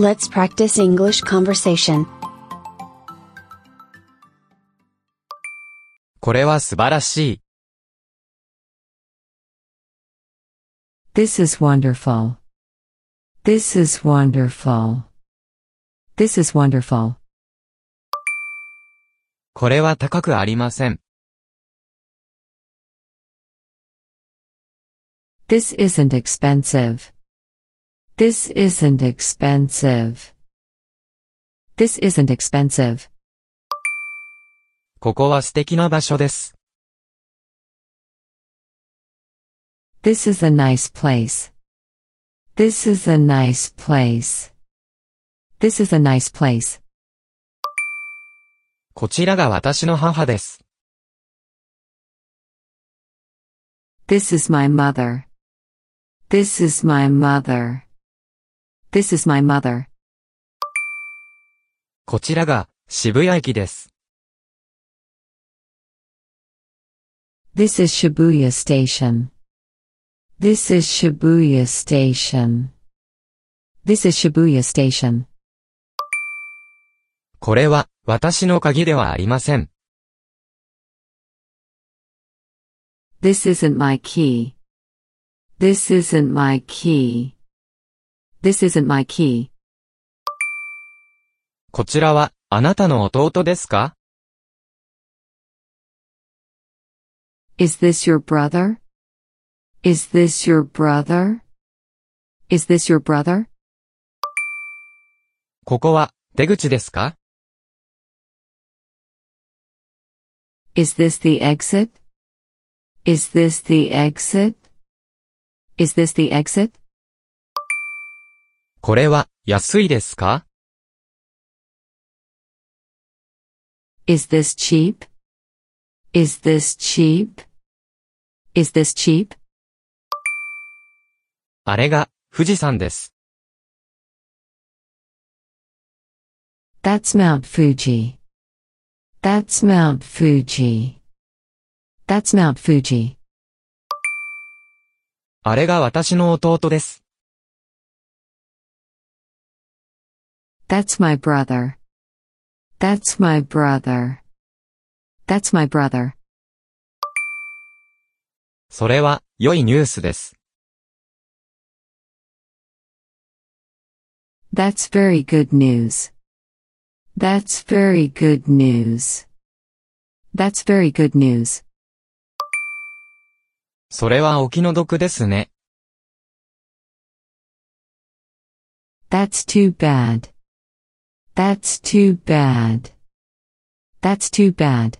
Let's practice English conversation. これは素晴らしい。 This is wonderful. This is wonderful. This is wonderful. これは高くありません。 This isn't expensive. This isn't expensive. This isn't expensive. ここは素敵な場所です。 This is a nice place. This is a nice place. This is a nice place. こちらが私の母です。 This is my mother. This is my mother. This is my mother. こちらが渋谷駅です。This is Shibuya Station. This is Shibuya Station. This is Shibuya Station. これは私の鍵ではありません。This isn't my key. This isn't my key. This isn't my key. こちらはあなたの弟ですか Is this your brother? Is this your brother? Is this your brother? ここは出口ですか Is this the exit? Is this the exit? Is this the exit? これは安いですか Is this cheap? Is this cheap? Is this cheap? あれが富士山です。That's Mount Fuji. That's Mount Fuji. That's Mount Fuji. あれが私の弟です。That's my brother. That's my brother. That's my brother. それは良いニュースです。That's very good news. That's very good news. That's very good news. それはお気の毒ですね。That's too bad. That's too bad. That's too bad.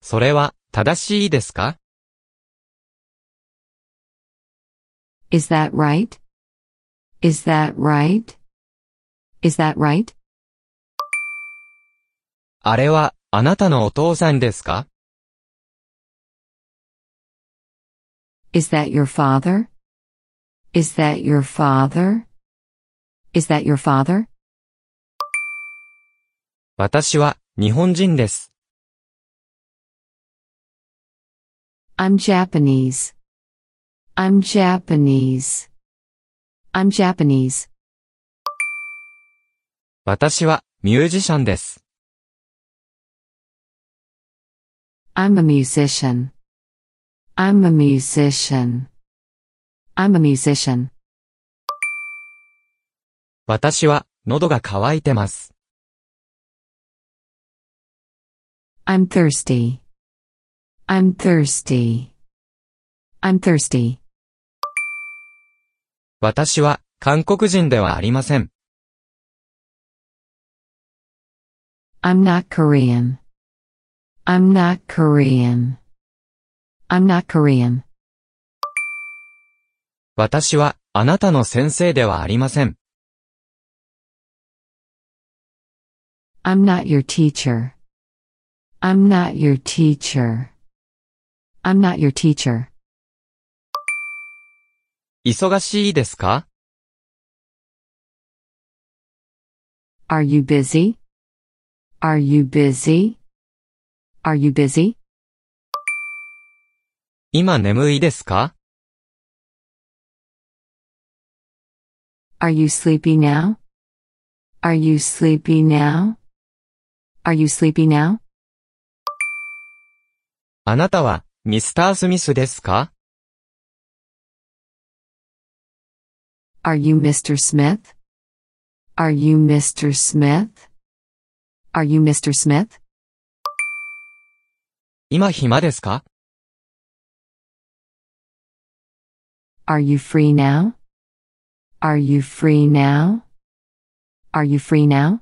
それは正しいですか Is that right? Is that right? Is that right? あれはあなたのお父さんですか Is that your father? Is that your father? Is that your father? 私は日本人です。 I'm Japanese. I'm Japanese. I'm Japanese. 私はミュージシャンです。 I'm a musician. I'm a musician. I'm a musician. 私は喉が渇いてます。I'm thirsty. I'm thirsty. I'm thirsty. 私は韓国人ではありません。I'm not Korean. I'm not Korean. I'm not Korean. 私はあなたの先生ではありません。I'm not your teacher. I'm not your teacher. I'm not your teacher. 忙しいですか Are you busy? Are you busy? Are you busy? 今眠いですか Are you sleepy now? Are you sleepy now? Are you sleepy now? あなたは、ミスター・スミスですか Are you Mr. Smith? Are you Mr. Smith? Are you Mr. Smith? 今暇ですか Are you free now? Are you free now? Are you free now?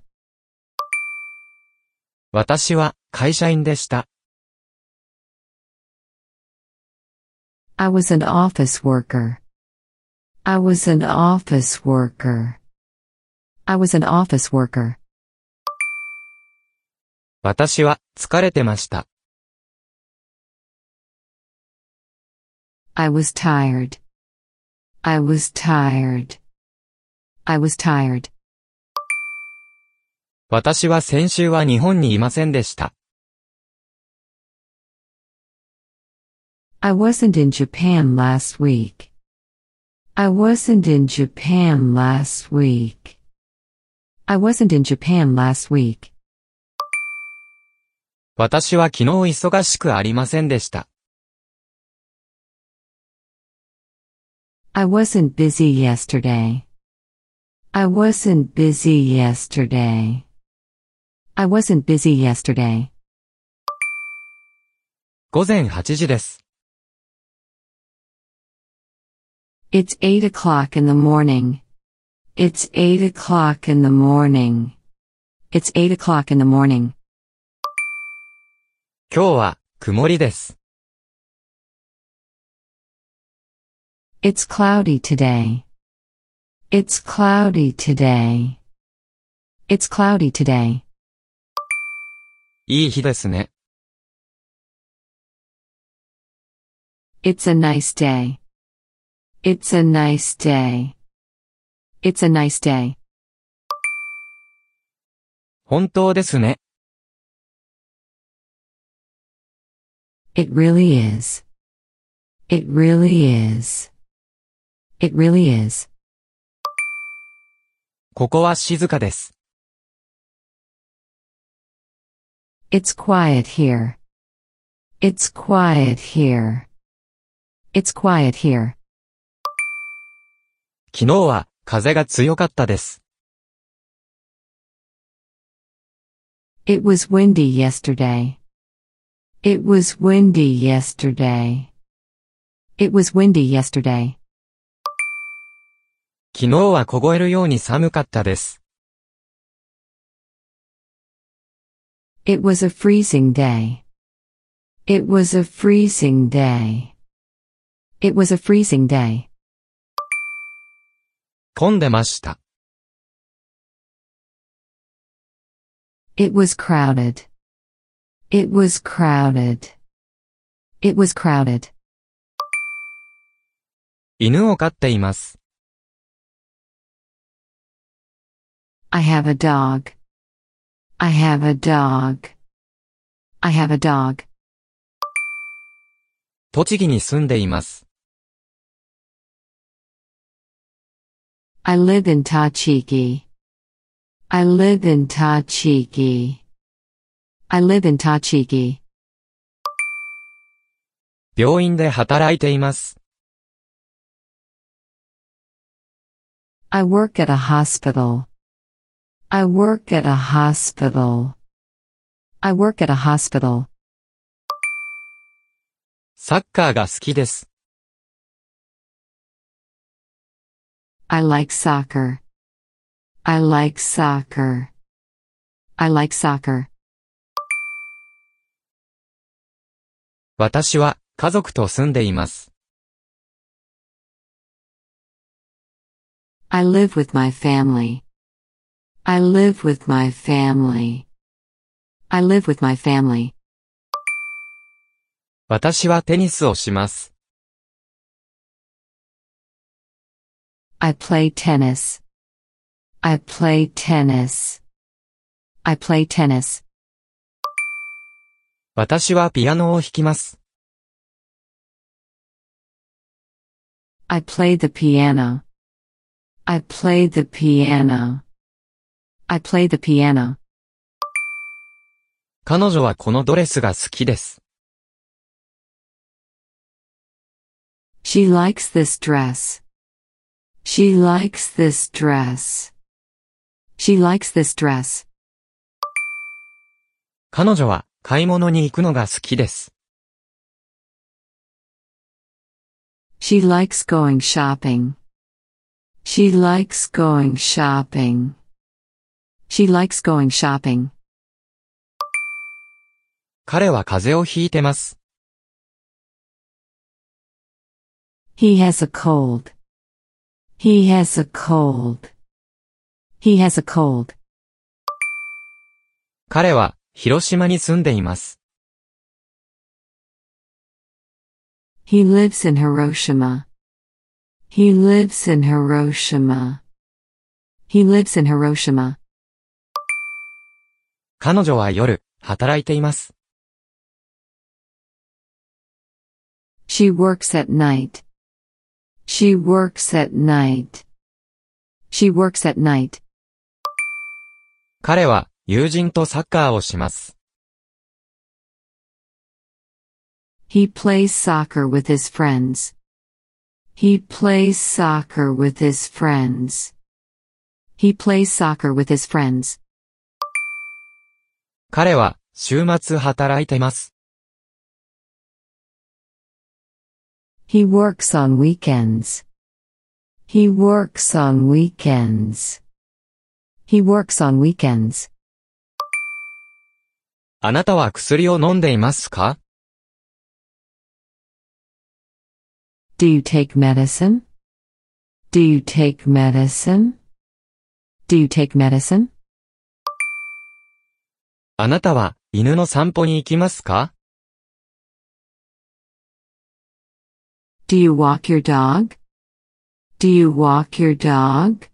私は、会社員でした。I was an office worker. I was an office worker. I was an office worker. 私は、疲れてました。I was tired. I was tired. I was tired. 私は先週は日本にいませんでした。I wasn't in Japan last week. I wasn't in Japan last week. I wasn't in Japan last week. 私は昨日忙しくありませんでした。I wasn't busy yesterday. I wasn't busy yesterday. I wasn't busy yesterday. 午前8時です。 It's eight o'clock in the morning. It's eight o'clock in the morning. It's eight o'clock in the morning. 今日は、曇りです。 It's cloudy today. It's cloudy today. It's cloudy today. いい日ですね。It's a nice day. It's a nice day. It's a nice day. 本当ですね。It really is. It really is. It really is. ここは静かです。It's quiet here. It's quiet here. It's quiet here. 昨日は、風が強かったです。It was windy yesterday. It was windy yesterday. It was windy yesterday. 昨日は凍えるように寒かったです。It was a freezing day. It was a freezing day. It was a freezing day. 混んでました。 It was crowded. It was crowded. It was crowded. 犬を飼っています。 I have a dog. I have a dog. I have a dog. 栃木に住んでいます。I live in Tochigi. I live in Tochigi. I live in Tochigi. 病院で働いています。I work at a hospital. I work at a hospital. I work at a hospital. サッカーが好きです。 I like soccer. I like soccer. I like soccer. 私は、家族と住んでいます。 I live with my family. I live with my family. I live with my family. 私はテニスをします。 I play tennis. I play tennis. I play tennis. 私はピアノを弾きます。 I play the piano. I play the piano. I play the piano. 彼女はこのドレスが好きです。She likes this dress. She likes this dress. She likes this dress. 彼女は買い物に行くのが好きです。She likes going shopping. She likes going shopping. She likes going shopping. 彼は風邪をひいてます。 He has a cold. He has a cold. He has a cold. 彼は広島に住んでいます。 He lives in Hiroshima. He lives in Hiroshima. He lives in Hiroshima. 彼女は夜、働いています。She works at night. She works at night. She works at night. 彼は友人とサッカーをします。He plays soccer with his friends. He plays soccer with his friends. He plays soccer with his friends. 彼は週末働いてます。He works on weekends. He works on weekends. He works on weekends. あなたは薬を飲んでいますか Do you take medicine? Do you take medicine? Do you take medicine? あなたは犬の散歩に行きますか Do you walk your dog? Do you walk your dog?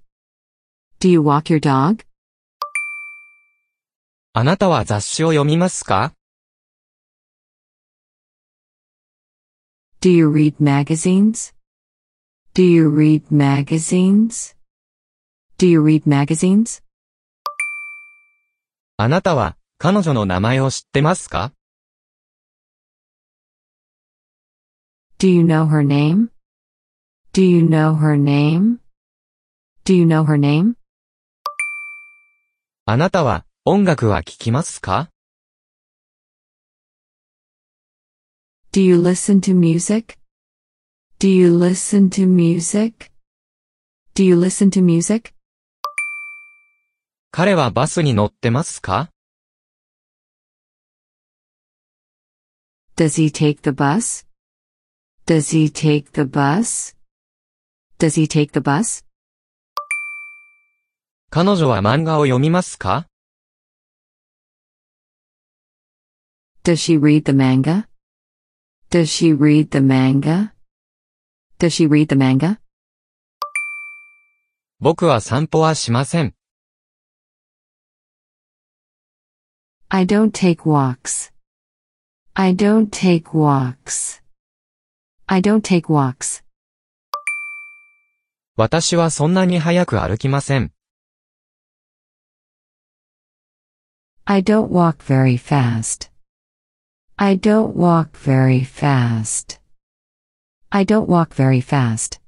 Do you walk your dog? あなたは雑誌を読みますか Do you read magazines? Do you read magazines? Do you read magazines? あなたは彼女の名前を知ってますか Do you know her name? Do you know her name? Do you know her name? あなたは音楽は聴きますか Do you listen to music? Do you listen to music? Do you listen to music? 彼はバスに乗ってますか Does he take the bus? Does he take the bus? Does he take the bus? 彼女は漫画を読みますか Does she read the manga? Does she read the manga? Does she read the manga? 僕は散歩はしません。 I don't take walks. I don't take walks. I don't take walks. 私はそんなに早く歩きません。 I don't walk very fast. I don't walk very fast. I don't walk very fast.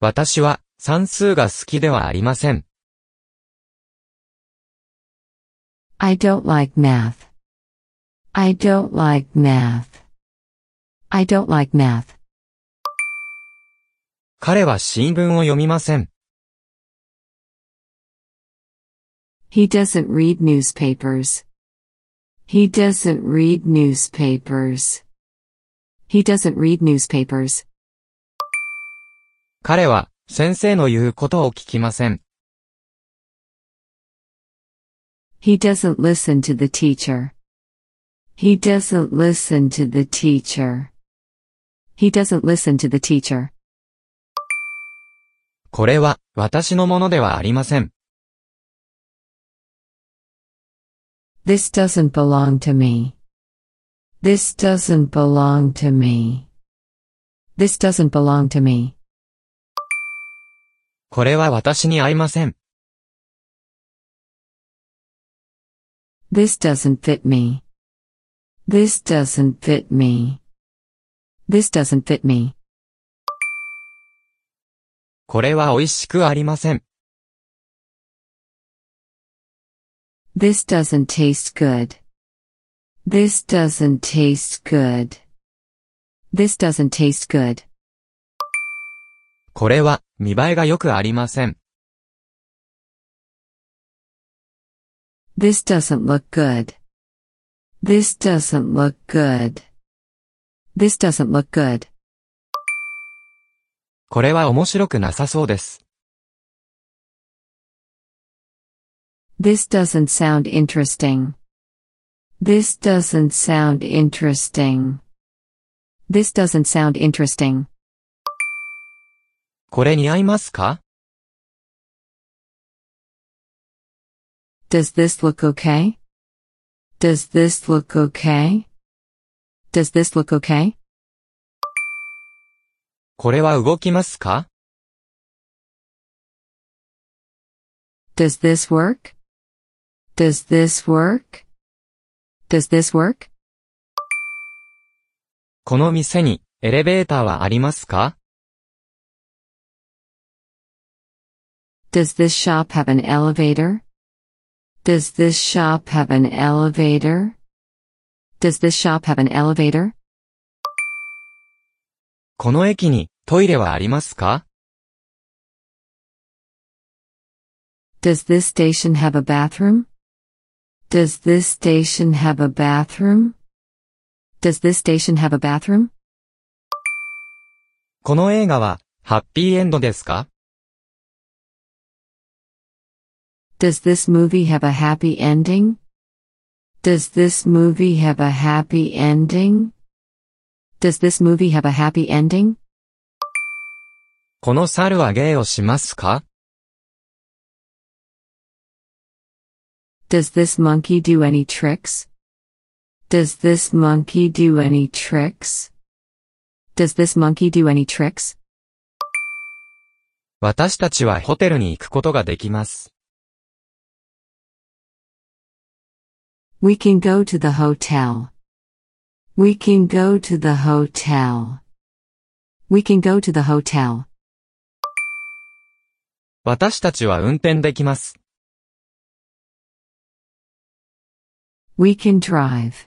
私は算数が好きではありません。 I don't like math. I don't like math. I don't like math. 彼は新聞を読みません。 He doesn't read newspapers. He doesn't read newspapers. He doesn't read newspapers. 彼は先生の言うことを聞きません。 He doesn't listen to the teacher. He doesn't listen to the teacher. He doesn't listen to the teacher. これは私のものではありません。 This doesn't belong to me. This doesn't belong to me. This doesn't belong to me. これは私に合いません。 This doesn't fit me. This doesn't fit me. This doesn't fit me. これは美味しくありません。 This doesn't taste good. This doesn't taste good. This doesn't taste good. これは見栄えが良くありません。 This doesn't look good. This doesn't look good. This doesn't look good. これは面白くなさそうです。 This doesn't sound interesting. This doesn't sound interesting. This doesn't sound interesting. これ似合いますか Does this look okay? Does this look okay? Does this look okay? これは動きますか Does this work? Does this work? Does this work? この店にエレベーターはありますか Does this shop have an elevator? Does this shop have an elevator? Does this shop have an elevator? この駅にトイレはありますか Does this station have a bathroom? Does this station have a bathroom? Does this station have a bathroom? この映画はハッピーエンドですか Does this movie have a happy ending? Does this movie have a happy ending? Does this movie have a happy ending? この猿は芸をしますか Does this monkey do any tricks? Does this monkey do any tricks? Does this monkey do any tricks? 私たちはホテルに行くことができます。We can go to the hotel. We can go to the hotel. We can go to the hotel. 私たちは運転できます。 We can drive.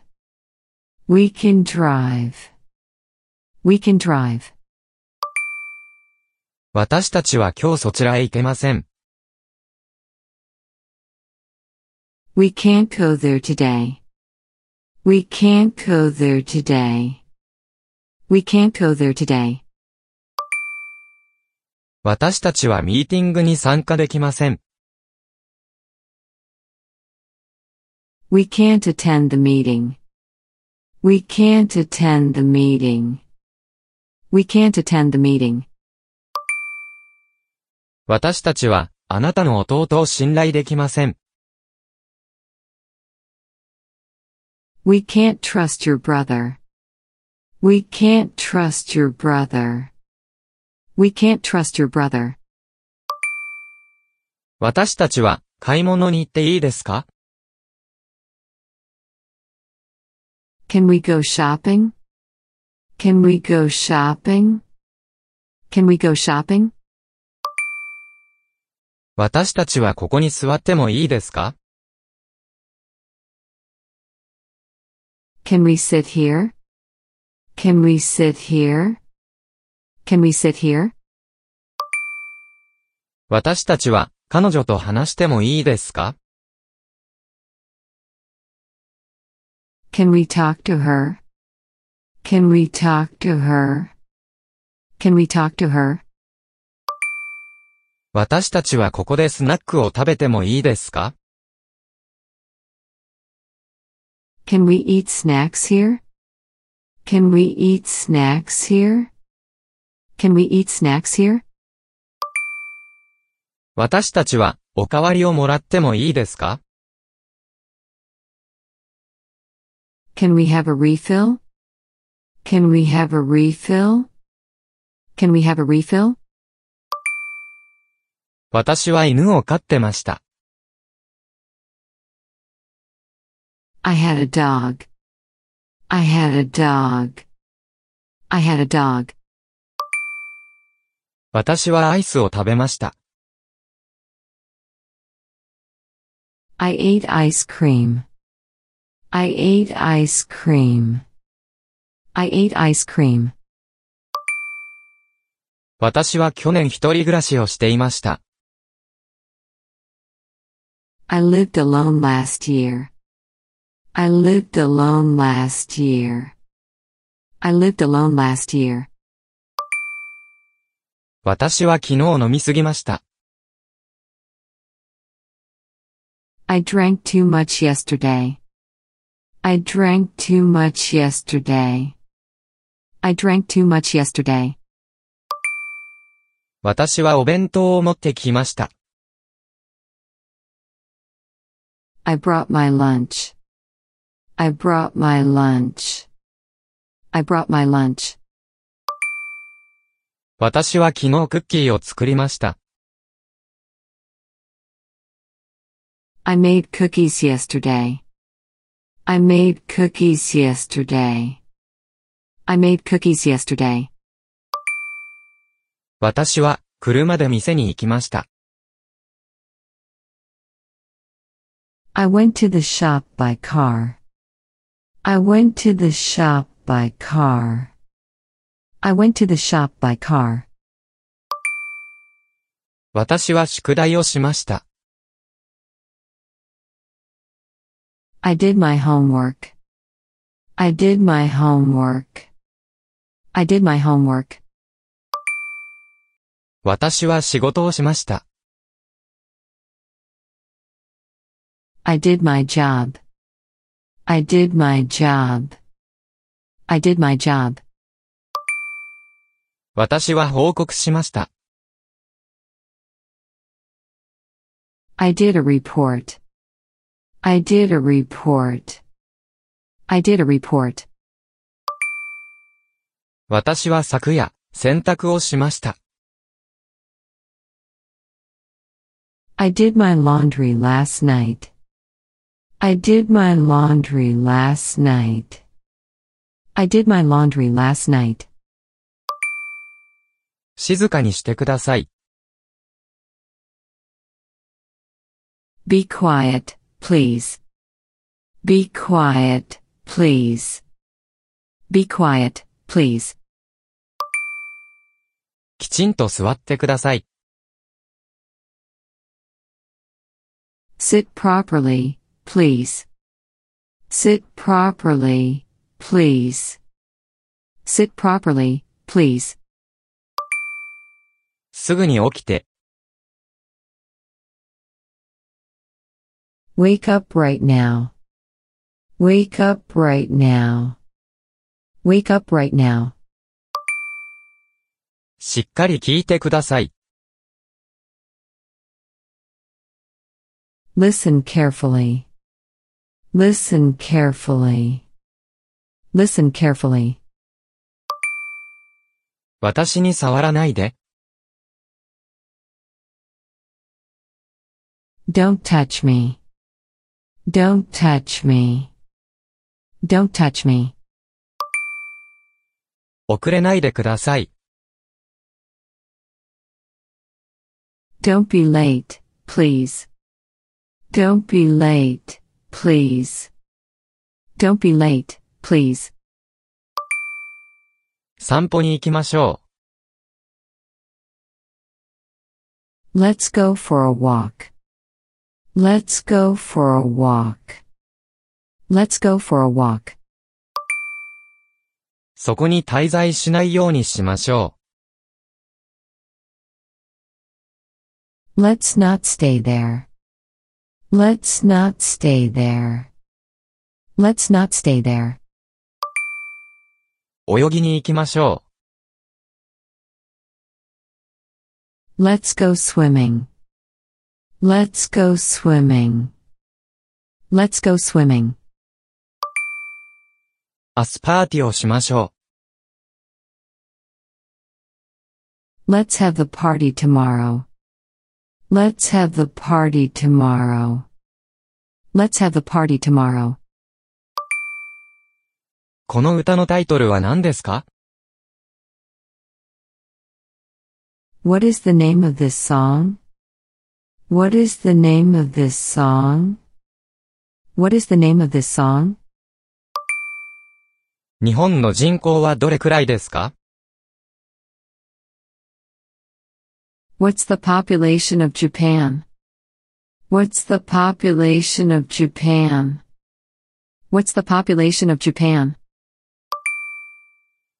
We can drive. We can drive. 私たちは今日そちらへ行けません。 We can't go there today. We can't go there today. We can't go there today. 私たちはミーティングに参加できません。We can't attend the meeting. We can't attend the meeting. We can't attend the meeting. 私たちはあなたの弟を信頼できません。We can't trust your brother. We can't trust your brother. We can't trust your brother. 私たちは買い物に行っていいですか Can we go shopping? Can we go shopping? Can we go shopping? 私たちはここに座ってもいいですか Can we sit here? Can we sit here? Can we sit here? 私たちは彼女と話してもいいですか Can we talk to her? Can we talk to her? Can we talk to her? 私たちはここでスナックを食べてもいいですか Can we eat snacks here? Can we eat snacks here? Can we eat snacks here? 私たちはおかわりをもらってもいいですか Can we have a refill? Can we have a refill? Can we have a refill? 私は犬を飼ってました。I had a dog. I had a dog. I had a dog. 私はアイスを食べました。 I ate ice cream. I ate ice cream. I ate ice cream. 私は去年一人暮らしをしていました。 I lived alone last year. I lived alone last year. I lived alone last year. 私は昨日飲みすぎました。 I drank too much yesterday. I drank too much yesterday. I drank too much yesterday. 私はお弁当を持ってきました。 I brought my lunch. I brought my lunch. I brought my lunch. 私は昨日クッキーを作りました。 I made cookies yesterday. I made cookies yesterday. I made cookies yesterday. 私は車で店に行きました。 I went to the shop by car. I went to the shop by car. I went to the shop by car. 私は宿題をしました。 I did my homework. I did my homework. I did my homework. 私は仕事をしました。 I did my job. I did my job. I did my job. 私は報告しました。 I did a report. I did a report. I did a report. 私は昨夜、洗濯をしました。 I did my laundry last night. I did my laundry last night. I did my laundry last night. 静かにしてください。 Be quiet, please. Be quiet, please. Be quiet, please. きちんと座ってください。 Sit properly, please. Sit properly, please. Sit properly, please. すぐに起きて、 Wake up right now. Wake up right now. Wake up right now. しっかり聞いてください。 Listen carefully. Listen carefully. Listen carefully. 私に触らないで。 Don't touch me. Don't touch me. Don't touch me. 遅れないでください。 Don't be late, please. Don't be late, please. Don't be late, please. 散歩に行きましょ Let's go for a walk. Let's go for a walk. Let's go for a walk. う。そこに滞在しないようにしましょ Let's not stay there. Let's not stay there. Let's not stay there. う。泳ぎに行きましょ Let's go swimming. Let's go swimming. Let's go swimming. う。アスパーティーをしましょ Let's have the party tomorrow. Let's have the party tomorrow. Let's have the party tomorrow. この歌のタイトルは何ですか What is the name of this song? What is the name of this song? What is the name of this song? 日本の人口はどれくらいですか What's the population of Japan? What's the population of Japan? What's the population of Japan?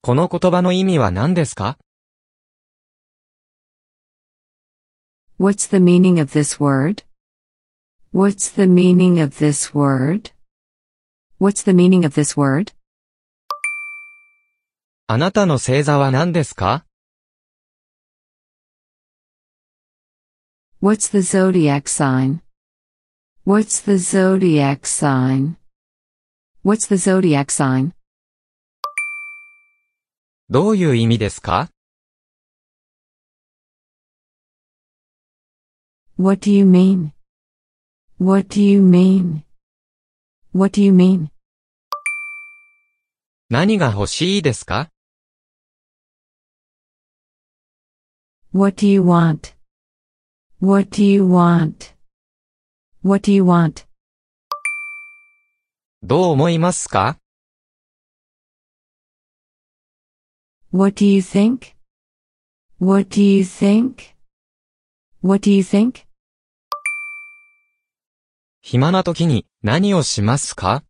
この言葉の意味は何ですか What's the meaning of this word? What's the meaning of this word? What's the meaning of this word? あなたの星座は何ですか What's the zodiac sign? What's the zodiac sign? What's the zodiac sign? どういう意味ですか What do you mean? What do you mean? What do you mean? 何が欲しいですか What do you want? What do you want? What do you want? どう思いますか What do you think? What do you think? What do you think? 暇な時に何をしますか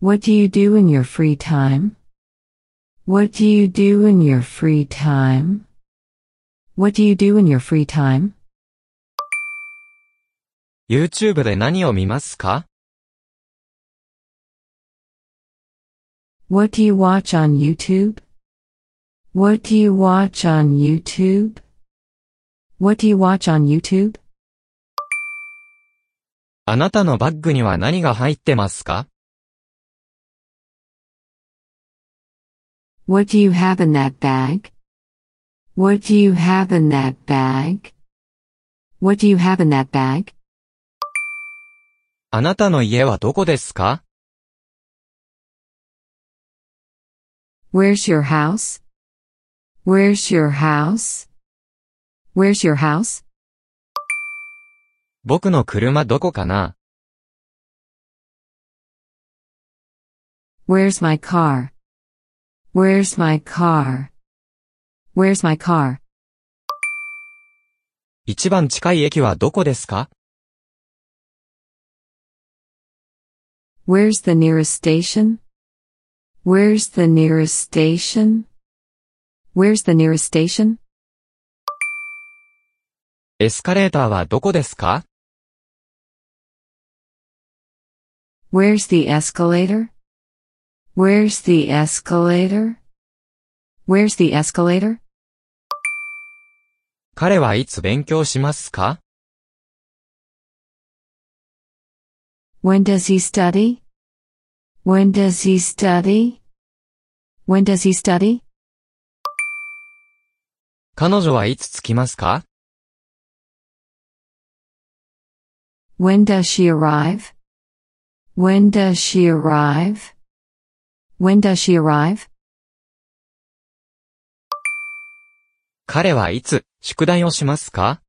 What do you do in your free time? What do you do in your free time? What do you do in your free time? ?YouTube で何を見ますか What do you watch on YouTube? What do you watch on YouTube? What do you watch on YouTube? あなたのバッグには何が入ってますか What do you have in that bag? What do you have in that bag? What do you have in that bag? あなたの家はどこですか Where's your house? Where's your house? Where's your house? 僕の車どこかな Where's my car? Where's my car? Where's my car? 一番近い駅はどこですか Where's the nearest station? Where's the nearest station? Where's the nearest station? エスカレーターはどこですか Where's the escalator? Where's the escalator? Where's the escalator? 彼はいつ勉強しますか When does he study? When does he study? When does he study? 彼女はいつ着きますか When does she arrive? When does she arrive? When does she arrive? 彼はいつ宿題をしますか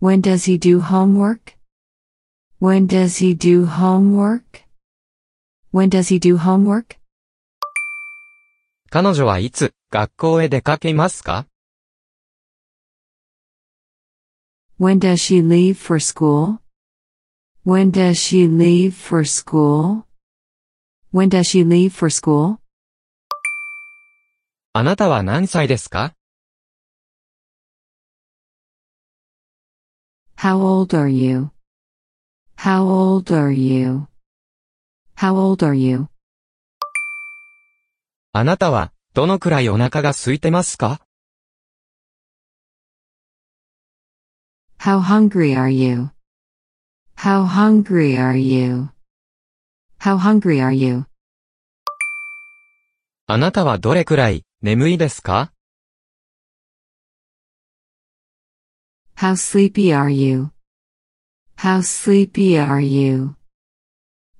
When does he do homework? When does he do homework? When does he do homework? 彼女はいつ学校へ出かけますか When does she leave for school? When does she leave for school? When does she leave for school? あなたは何歳ですか How old are you? How old are you? How old are you? あなたはどのくらいお腹が空いてますか How hungry are you? How hungry are you? How hungry are you? あなたはどれくらい眠いですか How sleepy are you? How sleepy are you?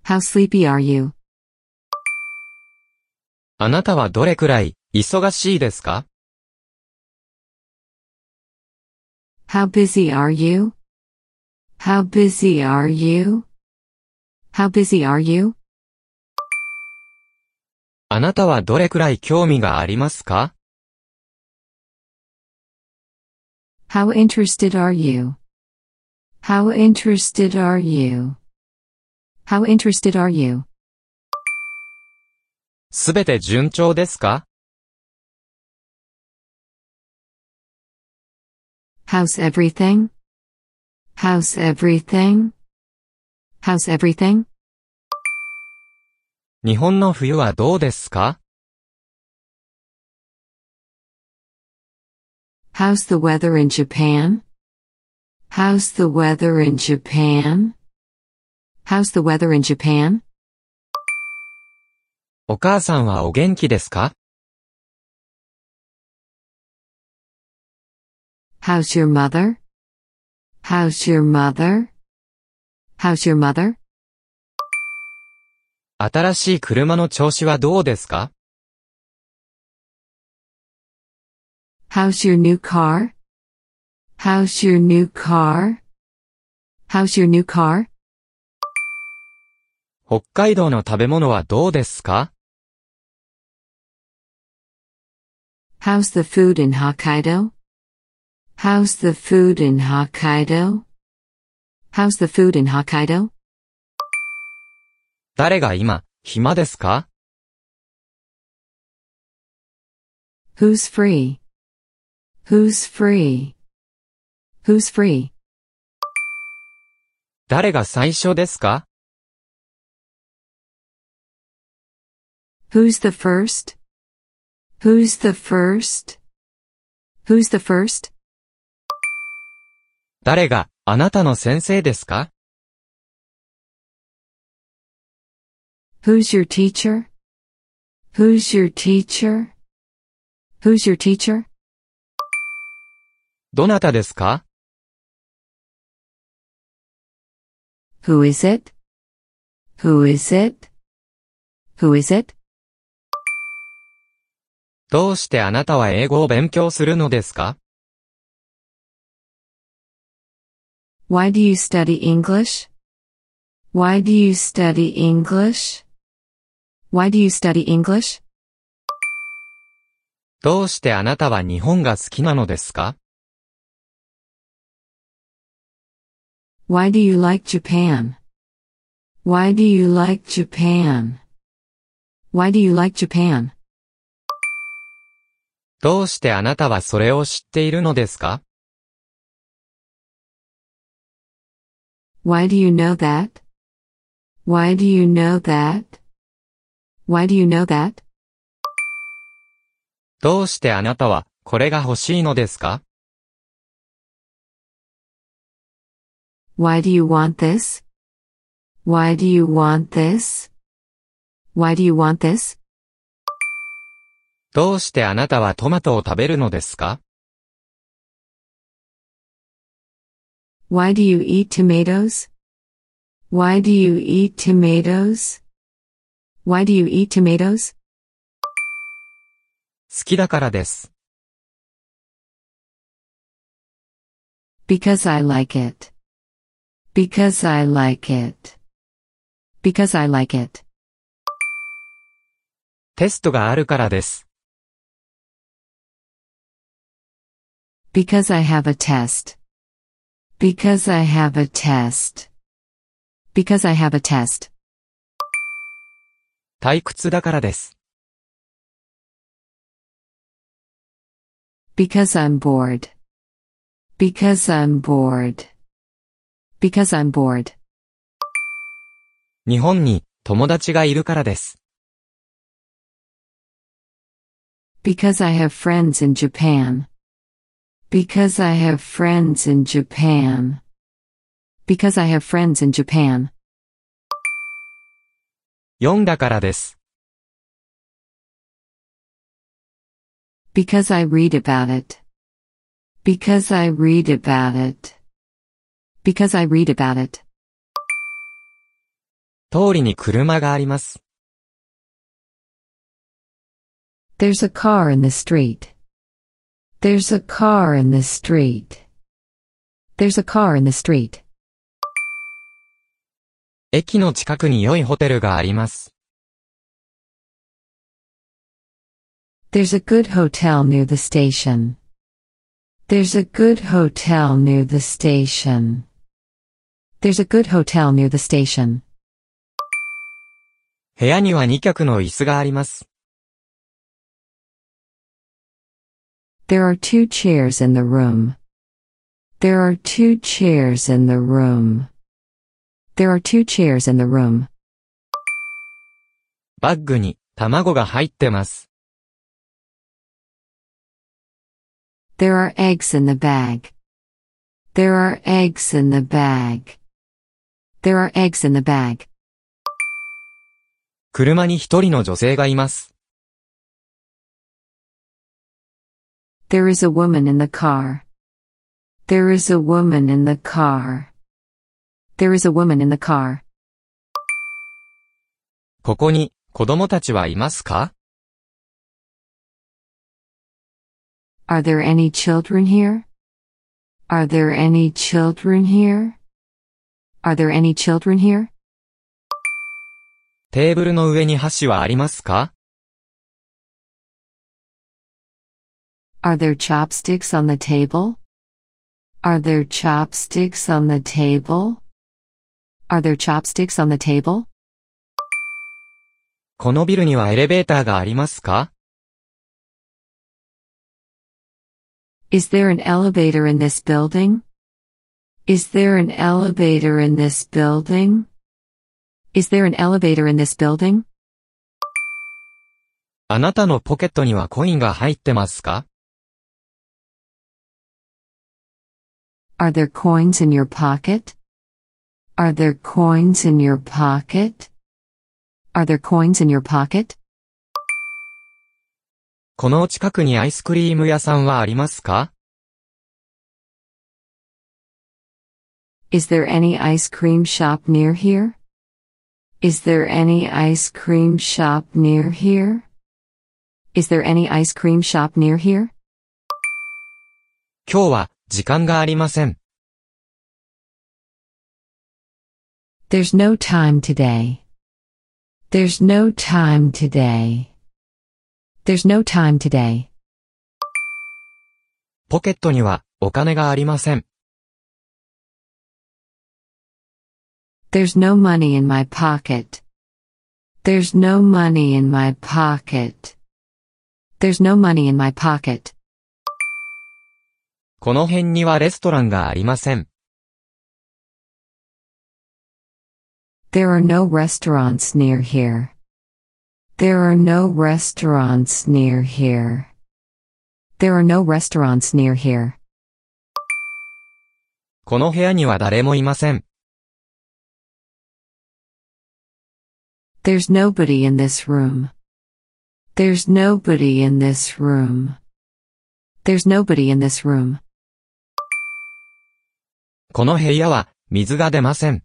How sleepy are you? あなたはどれくらい忙しいですか How busy are you? How busy are you? How busy are you? あなたはどれくらい興味がありますか How interested are you? How interested are you? How interested are you? すべて順調ですか How's everything? How's everything? How's everything? 日本の冬はどうですか How's the weather in Japan? How's the weather in Japan? How's the weather in Japan? お母さんはお元気ですか How's your mother? How's your mother? How's your mother? 新しい車の調子はどうですか How's your new car? How's your new car? How's your new car? 北海道の食べ物はどうですか How's the food in Hokkaido? How's the food in Hokkaido? How's the food in Hokkaido? 誰が今、暇ですか Who's free? Who's free? 誰が最初ですか Who's the first? Who's the first? Who's the first? 誰が、あなたの先生ですか Who's your teacher? Who's your teacher? Who's your teacher? どなたですか Who is it? Who is it? Who is it? どうしてあなたは英語を勉強するのですか Why do you study English? Why do you study English? Why do you study English? どうしてあなたは日本が好きなのですか Why do you like Japan? Why do you like Japan? Why do you like Japan? どうしてあなたはそれを知っているのですか Why do you know that? Why do you know that? Why do you know that? どうしてあなたは、これが欲しいのですか Why do you want this? Why do you want this? Why do you want this? どうしてあなたはトマトを食べるのですか Why do you eat tomatoes? Why do you eat tomatoes? Why do you eat tomatoes? 好きだからです。 Because I like it. Because I like it. Because I like it. テストがあるからです。 Because I have a test. Because I have a test. Because I have a test. 退屈だからです。Because I'm bored. Because I'm bored. Because I'm bored. 日本に友達がいるからです。Because I have friends in Japan. Because I have friends in Japan. Because I have friends in Japan. 読んだからです。Because I read about it. Because I read about it. Because I read about it. 通りに車があります。There's a car in the street. There's a car in the street. There's a car in the street. 駅の近くに良いホテルがあります。There's a good hotel near the station. There's a good hotel near the station. There's a good hotel near the station. 部屋には2脚の椅子があります。There are two chairs in the room. There are two chairs in the room. There are two chairs in the room. バッグに卵が入ってます。There are eggs in the bag. There are eggs in the bag. There are eggs in the bag. 車に一人の女性がいます。There is a woman in the car. There is a woman in the car. There is a woman in the car. ここに子供たちはいますか Are there any children here? Are there any children here? Are there any children here? テーブルの上に箸はありますか Are there chopsticks on the table? Are there chopsticks on the table? Are there chopsticks on the table? このビルにはエレベーターがありますか Is there an elevator in this building? Is there an elevator in this building? Is there an elevator in this building? あなたのポケットにはコインが入ってますか Are there coins in your pocket? Are there coins in your pocket? Are there coins in your pocket? この近くにアイスクリーム屋さんはありますか Is there any ice cream shop near here? Is there any ice cream shop near here? Is there any ice cream shop near here? 今日は時間がありません。There's no time today. There's no time today. There's no time today. ポケットにはお金がありません。 There's no money in my pocket. There's no money in my pocket. There's no money in my pocket. この辺にはレストランがありません。 There are no restaurants near here. There are no restaurants near here. There are no restaurants near here. この部屋には誰もいません。There's nobody in this room. There's nobody in this room. There's nobody in this room. この部屋は水が出ません。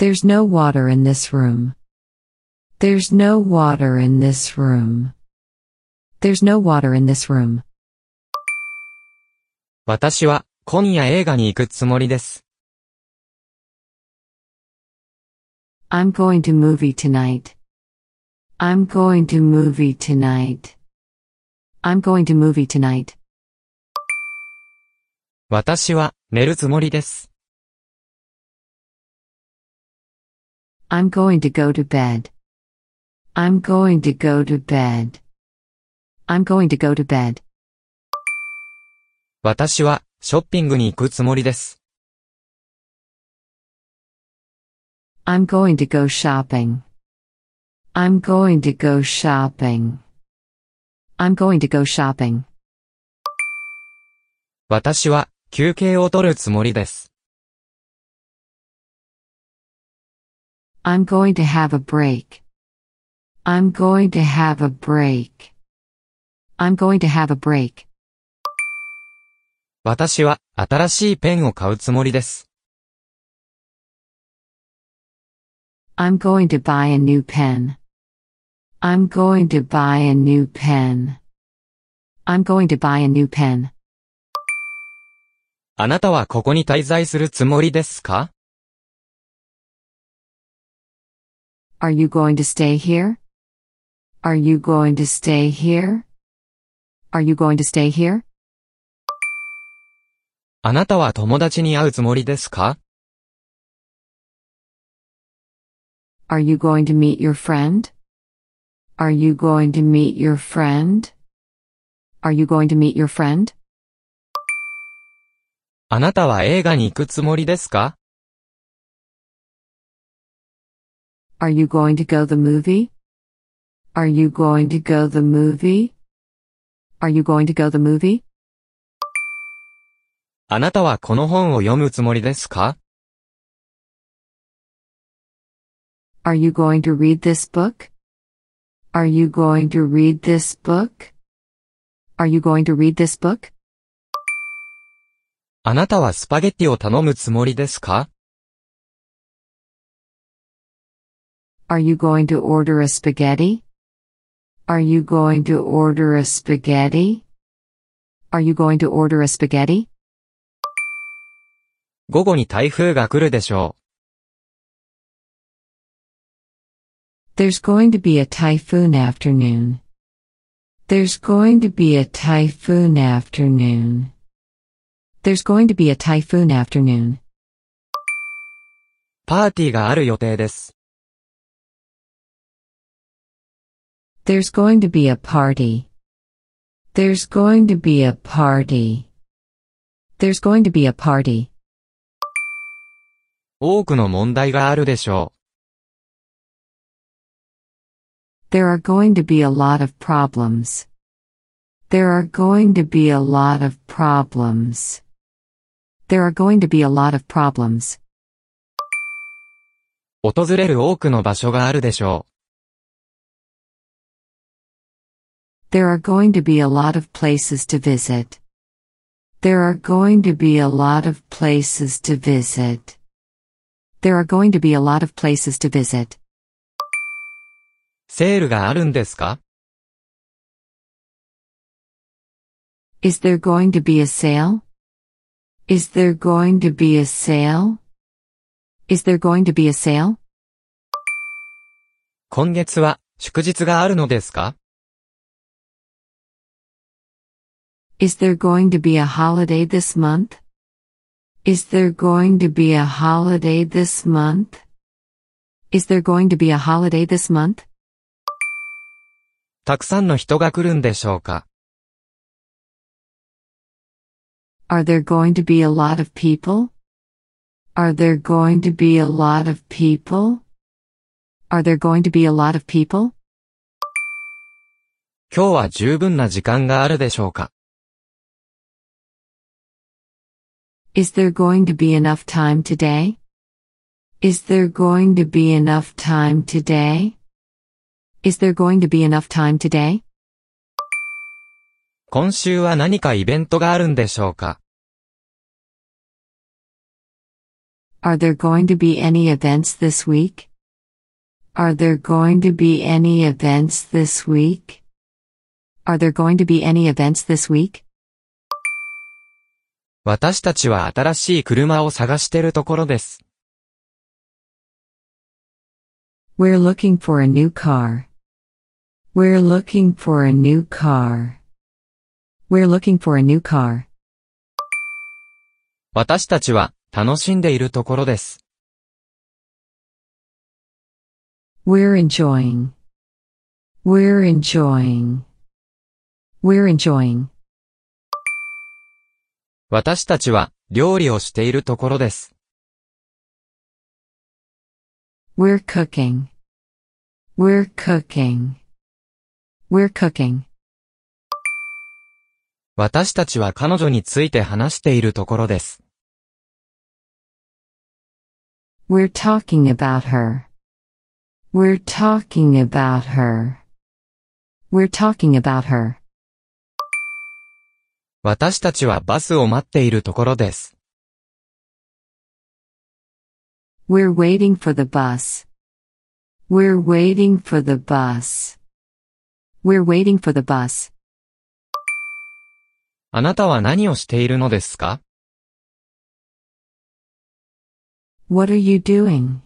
There's no water in this room. There's no water in this room. There's no water in this room. 私は今夜映画に行くつもりです。 I'm going to movie tonight. I'm going to movie tonight. I'm going to movie tonight. 私は寝るつもりです。 I'm going to go to bed. I'm going to go to bed. I'm going to go to bed. 私はショッピングに行くつもりです。I'm going to go shopping. I'm going to go shopping. I'm going to go shopping. 私は休憩を取るつもりです。I'm going to have a break. I'm going to have a break. I'm going to have a break. 私は新しいペンを買うつもりです。I'm going to buy a new pen. I'm going to buy a new pen. I'm going to buy a new pen. あなたはここに滞在するつもりですか Are you going to stay here? Are you going to stay here? Are you going to stay here? あなたは友達に会うつもりですか Are you going to meet your friend? Are you going to meet your friend? Are you going to meet your friend? あなたは映画に行くつもりですか Are you going to go the movie? Are you going to go the movie? Are you going to go the movie? あなたはこの本を読むつもりですか Are you going to read this book? Are you going to read this book? Are you going to read this book? あなたはスパゲッティを頼むつもりですか Are you going to order a spaghetti? Are you going to order a spaghetti? Are you going to order a spaghetti? 午後に台風が来るでしょ There's going to be a typhoon afternoon. There's going to be a typhoon afternoon. There's going to be a typhoon afternoon. う。パーティーがある予定です。 There's going to be a party. There's going to be a party. There's going to be a party. 多くの問題があるでしょ There are going to be a lot of problems. There are going to be a lot of problems. There are going to be a lot of problems. う。訪れる多くの場所があるでしょ There are going to be a lot of places to visit. There are going to be a lot of places to visit. There are going to be a lot of places to visit. う。セールがあるんですか Is there going to be a sale? Is there going to be a sale? Is there going to be a sale? 今月は祝日があるのですか Is there going to be a holiday this month? Is there going to be a holiday this month? Is there going to be a holiday this month? たくさんの人が来るんでしょうか Are there going to be a lot of people? Are there going to be a lot of people? Are there going to be a lot of people? 今日は十分な時間があるでしょうか Is there going to be enough time today? Is there going to be enough time today? Is there going to be enough time today? 今週は何かイベントがあるんでしょうか Are there going to be any events this week? Are there going to be any events this week? Are there going to be any events this week? 私たちは新しい車を探してるところです。We're looking for a new car. We're looking for a new car. We're looking for a new car. 私たちは楽しんでいるところです。We're enjoying. We're enjoying. We're enjoying. 私たちは料理をしているところです。We're cooking. We're cooking. We're cooking. 私たちは彼女について話しているところです。We're talking about her. We're talking about her. We're talking about her. 私たちはバスを待っているところです。We're waiting for the bus. We're waiting for the bus. We're waiting for the bus. あなたは何をしているのですか What are you doing?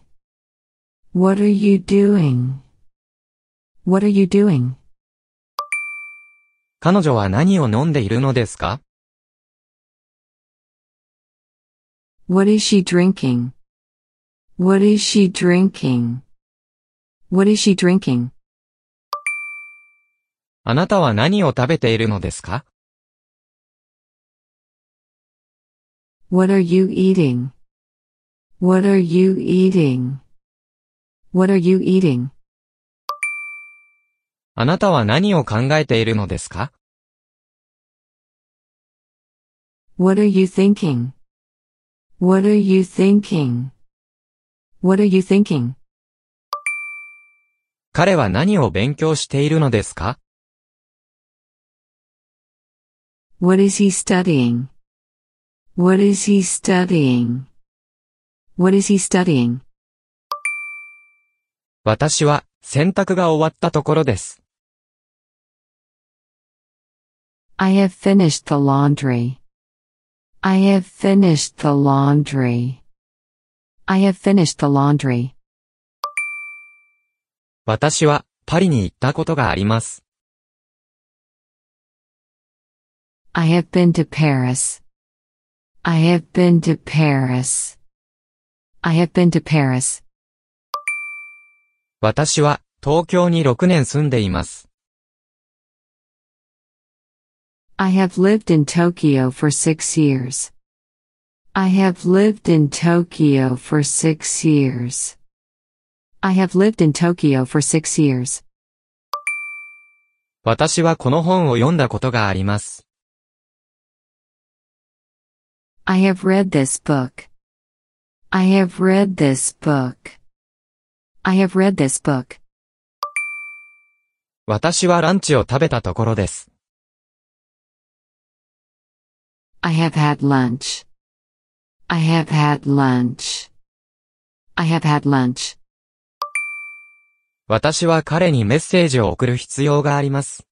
What are you doing? What are you doing? 彼女は何を飲んでいるのですか What is she drinking? What is she drinking? What is she drinking? あなたは何を食べているのですか What are you eating? What are you eating? What are you eating? あなたは何を考えているのですか What are you thinking? What are you thinking? What are you thinking? 彼は何を勉強しているのですか What is he studying? What is he studying? What is he studying? 私は洗濯が終わったところです。I have finished the laundry. I have finished the laundry. I have finished the laundry. 私はパリに行ったことがあります。I have been to Paris. I have been to Paris. I have been to Paris. 私は東京に6年住んでいます。I have lived in Tokyo for six years. I have lived in Tokyo for six years. I have lived in Tokyo for six years. 私はこの本を読んだことがあります。 I have read this book. I have read this book. I have read this book. 私はランチを食べたところです。 I have had lunch. I have had lunch. I have had lunch. 私は彼にメッセージを送る必要があります。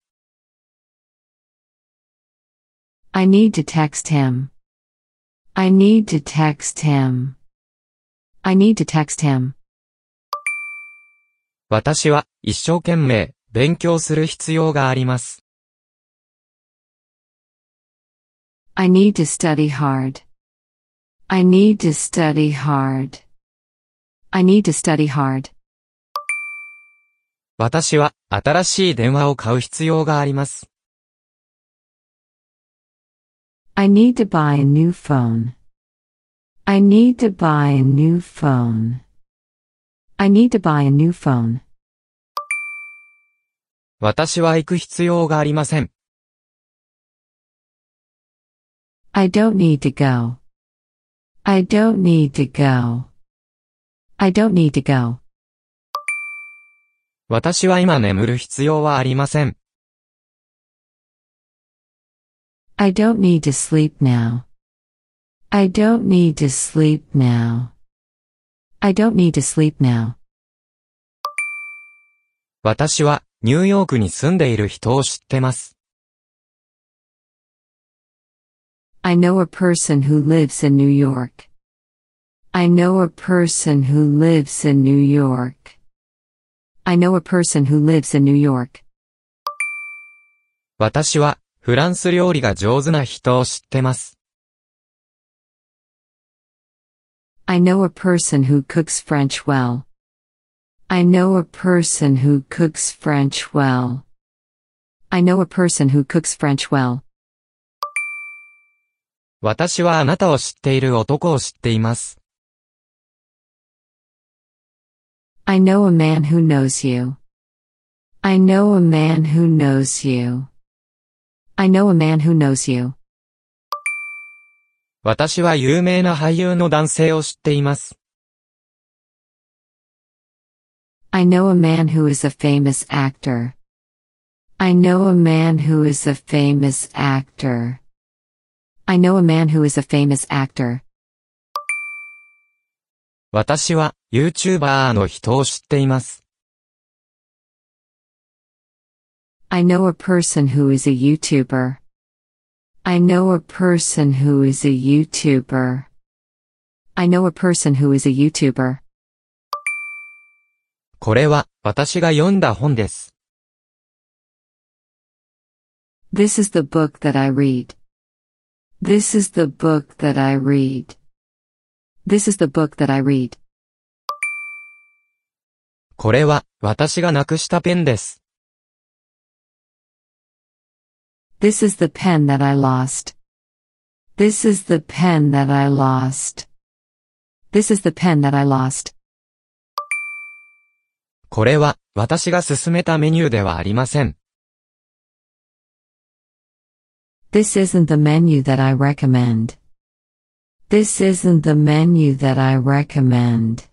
I need to text him. I need to text him. I need to text him. 私は一生懸命勉強する必要があります。I need to study hard. I need to study hard. I need to study hard. 私は新しい電話を買う必要があります。I need to buy a new phone. I need to buy a new phone. I need to buy a new phone. 私は行く必要がありません。I don't need to go. I don't need to go. I don't need to go. 私は今眠る必要はありません。I don't need to sleep now. I don't need to sleep now. I don't need to sleep now. 私はニューヨークに住んでいる人を知ってます。I know a person who lives in New York. I know a person who lives in New York. I know a person who lives in New York. 私はフランス料理が上手な人を知ってます。 I know a person who cooks French well. I know a person who cooks French well. I know a person who cooks French well. 私はあなたを知っている男を知っています。I know a man who knows you. I know a man who knows you. I know a man who knows you. 私は有名な俳優の男性を知っています。I know a man who is a famous actor. I know a man who is a famous actor. I know a man who is a famous actor. 私は YouTuber の人を知っています。I know a person who is a YouTuber. I know a person who is a YouTuber. I know a person who is a YouTuber. これは私が読んだ本です。This is the book that I read. This is the book that I read. This is the book that I read. これは私がなくしたペンです。 This is the pen that I lost. This is the pen that I lost. This is the pen that I lost. これは私が勧めたメニューではありません。 This isn't the menu that I recommend. This isn't the menu that I recommend.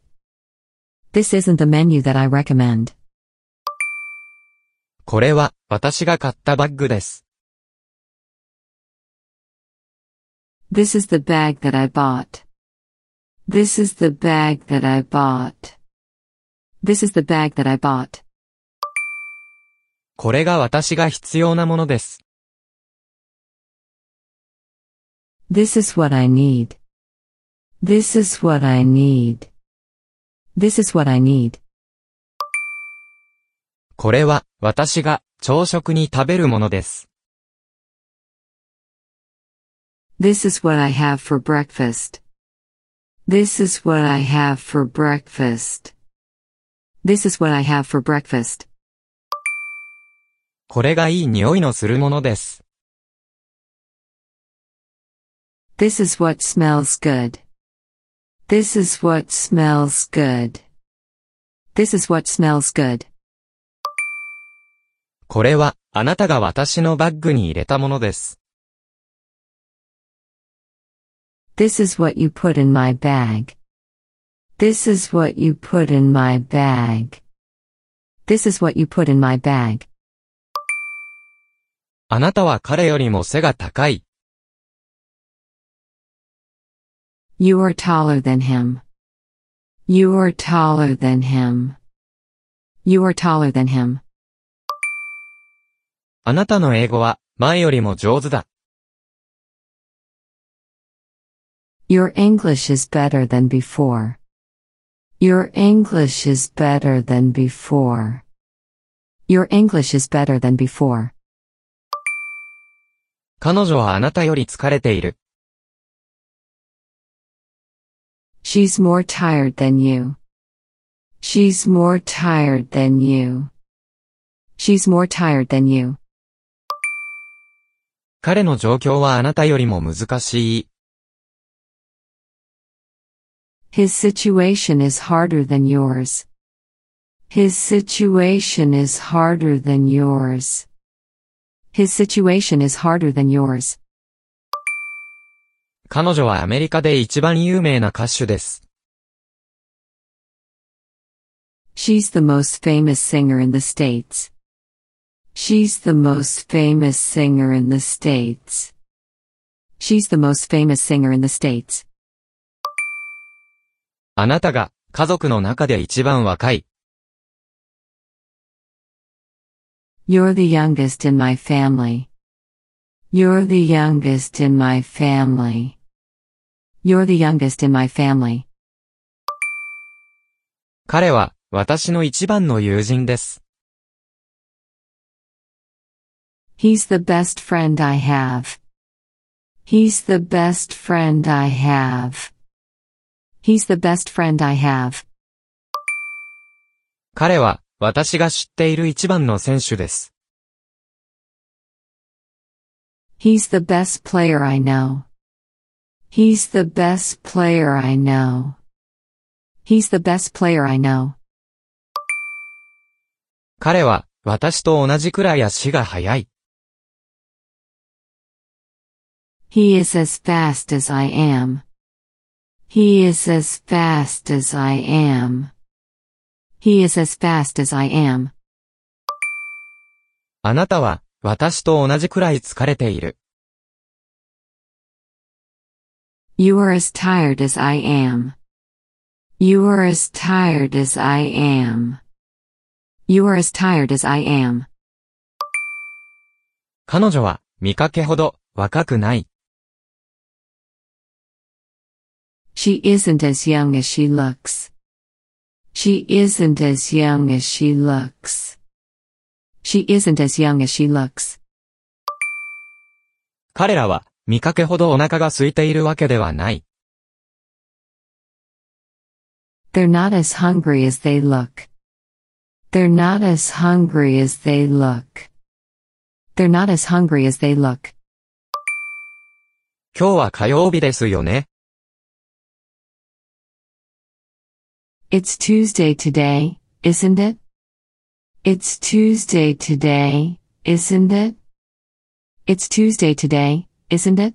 This isn't the menu that I recommend. これは私が買ったバッグです。 This is the bag that I bought. This is the bag that I bought. This is the bag that I bought. これが私が必要なものです。 This is what I need. This is what I need. This is what I need. これは私が朝食に食べるものです。This is what I have for breakfast. This is what I have for breakfast. This is what I have for breakfast. これがいい匂いのするものです。This is what smells good. This is what smells good. This is what smells good. これはあなたが私のバッグに入れたものです。 This is what you put in my bag. This is what you put in my bag. This is what you put in my bag. あなたは彼よりも背が高い。 You are taller than him. You are taller than him. You are taller than him. あなたの英語は前よりも上手だ。 Your English is better than before. Your English is better than before. Your English is better than before. 彼女はあなたより疲れている。 She's more tired than you. She's more tired than you. She's more tired than you. 彼の状況はあなたよりも難しい。 His situation is harder than yours. His situation is harder than yours. His situation is harder than yours. 彼女はアメリカで一番有名な歌手です。She's the most famous singer in the States. She's the most famous singer in the States. She's the most famous singer in the States. あなたが家族の中で一番若い。You're the youngest in my family. You're the youngest in my family. You're the youngest in my family. 彼は私の一番の友人です。He's the best friend I have. He's the best friend I have. He's the best friend I have. 彼は私が知っている一番の選手です。He's the best player I know. He's the best player I know. He's the best player I know. 彼は私と同じくらい足が速い。 He is as fast as I am. He is as fast as I am. He is as fast as I am. あなたは、私と同じくらい疲れている。 You are as tired as I am. You are as tired as I am. You are as tired as I am. 彼女は、見かけほど、若くない。 She isn't as young as she looks. She isn't as young as she looks. She isn't as young as she looks. 彼らは、 見かけほどお腹が空いているわけではない。They're not as hungry as they look. They're not as hungry as they look. They're not as hungry as they look. 今日は火曜日ですよね。It's Tuesday today, isn't it? It's Tuesday today, isn't it? It's Tuesday today, isn't it?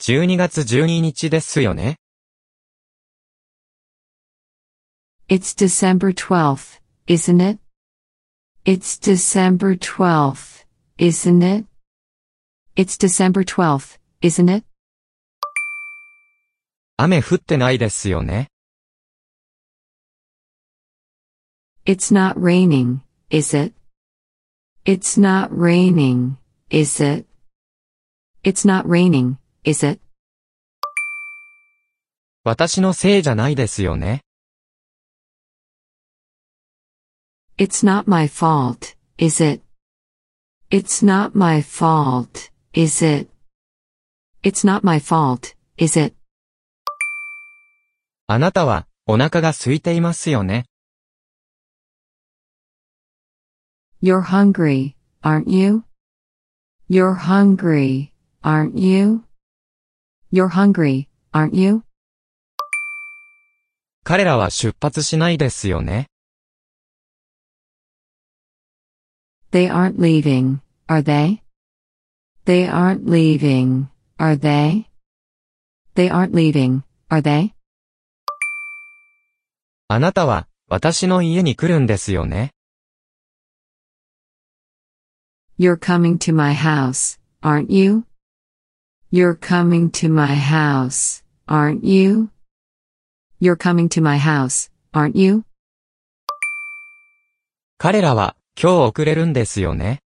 12月12日ですよね。It's December 12th, isn't it? It's December 12th, isn't it? It's December 12th, isn't it? 雨降ってないですよね。It's not raining, is it? It's not raining, is it? It's not raining, is it? 私のせいじゃないですよね。 It's not my fault, is it? It's not my fault, is it? It's not my fault, is it? あなたは、お腹が空いていますよね。 You're hungry, aren't you? You're hungry, aren't you? You're hungry, aren't you? 彼らは出発しないですよね。They aren't leaving, are they? They aren't leaving, are they? They aren't leaving, are they? あなたは、私の家に来るんですよね。You're coming to my house, aren't you? You're coming to my house, aren't you? You're coming to my house, aren't you? 彼らは、今日遅れるんですよね。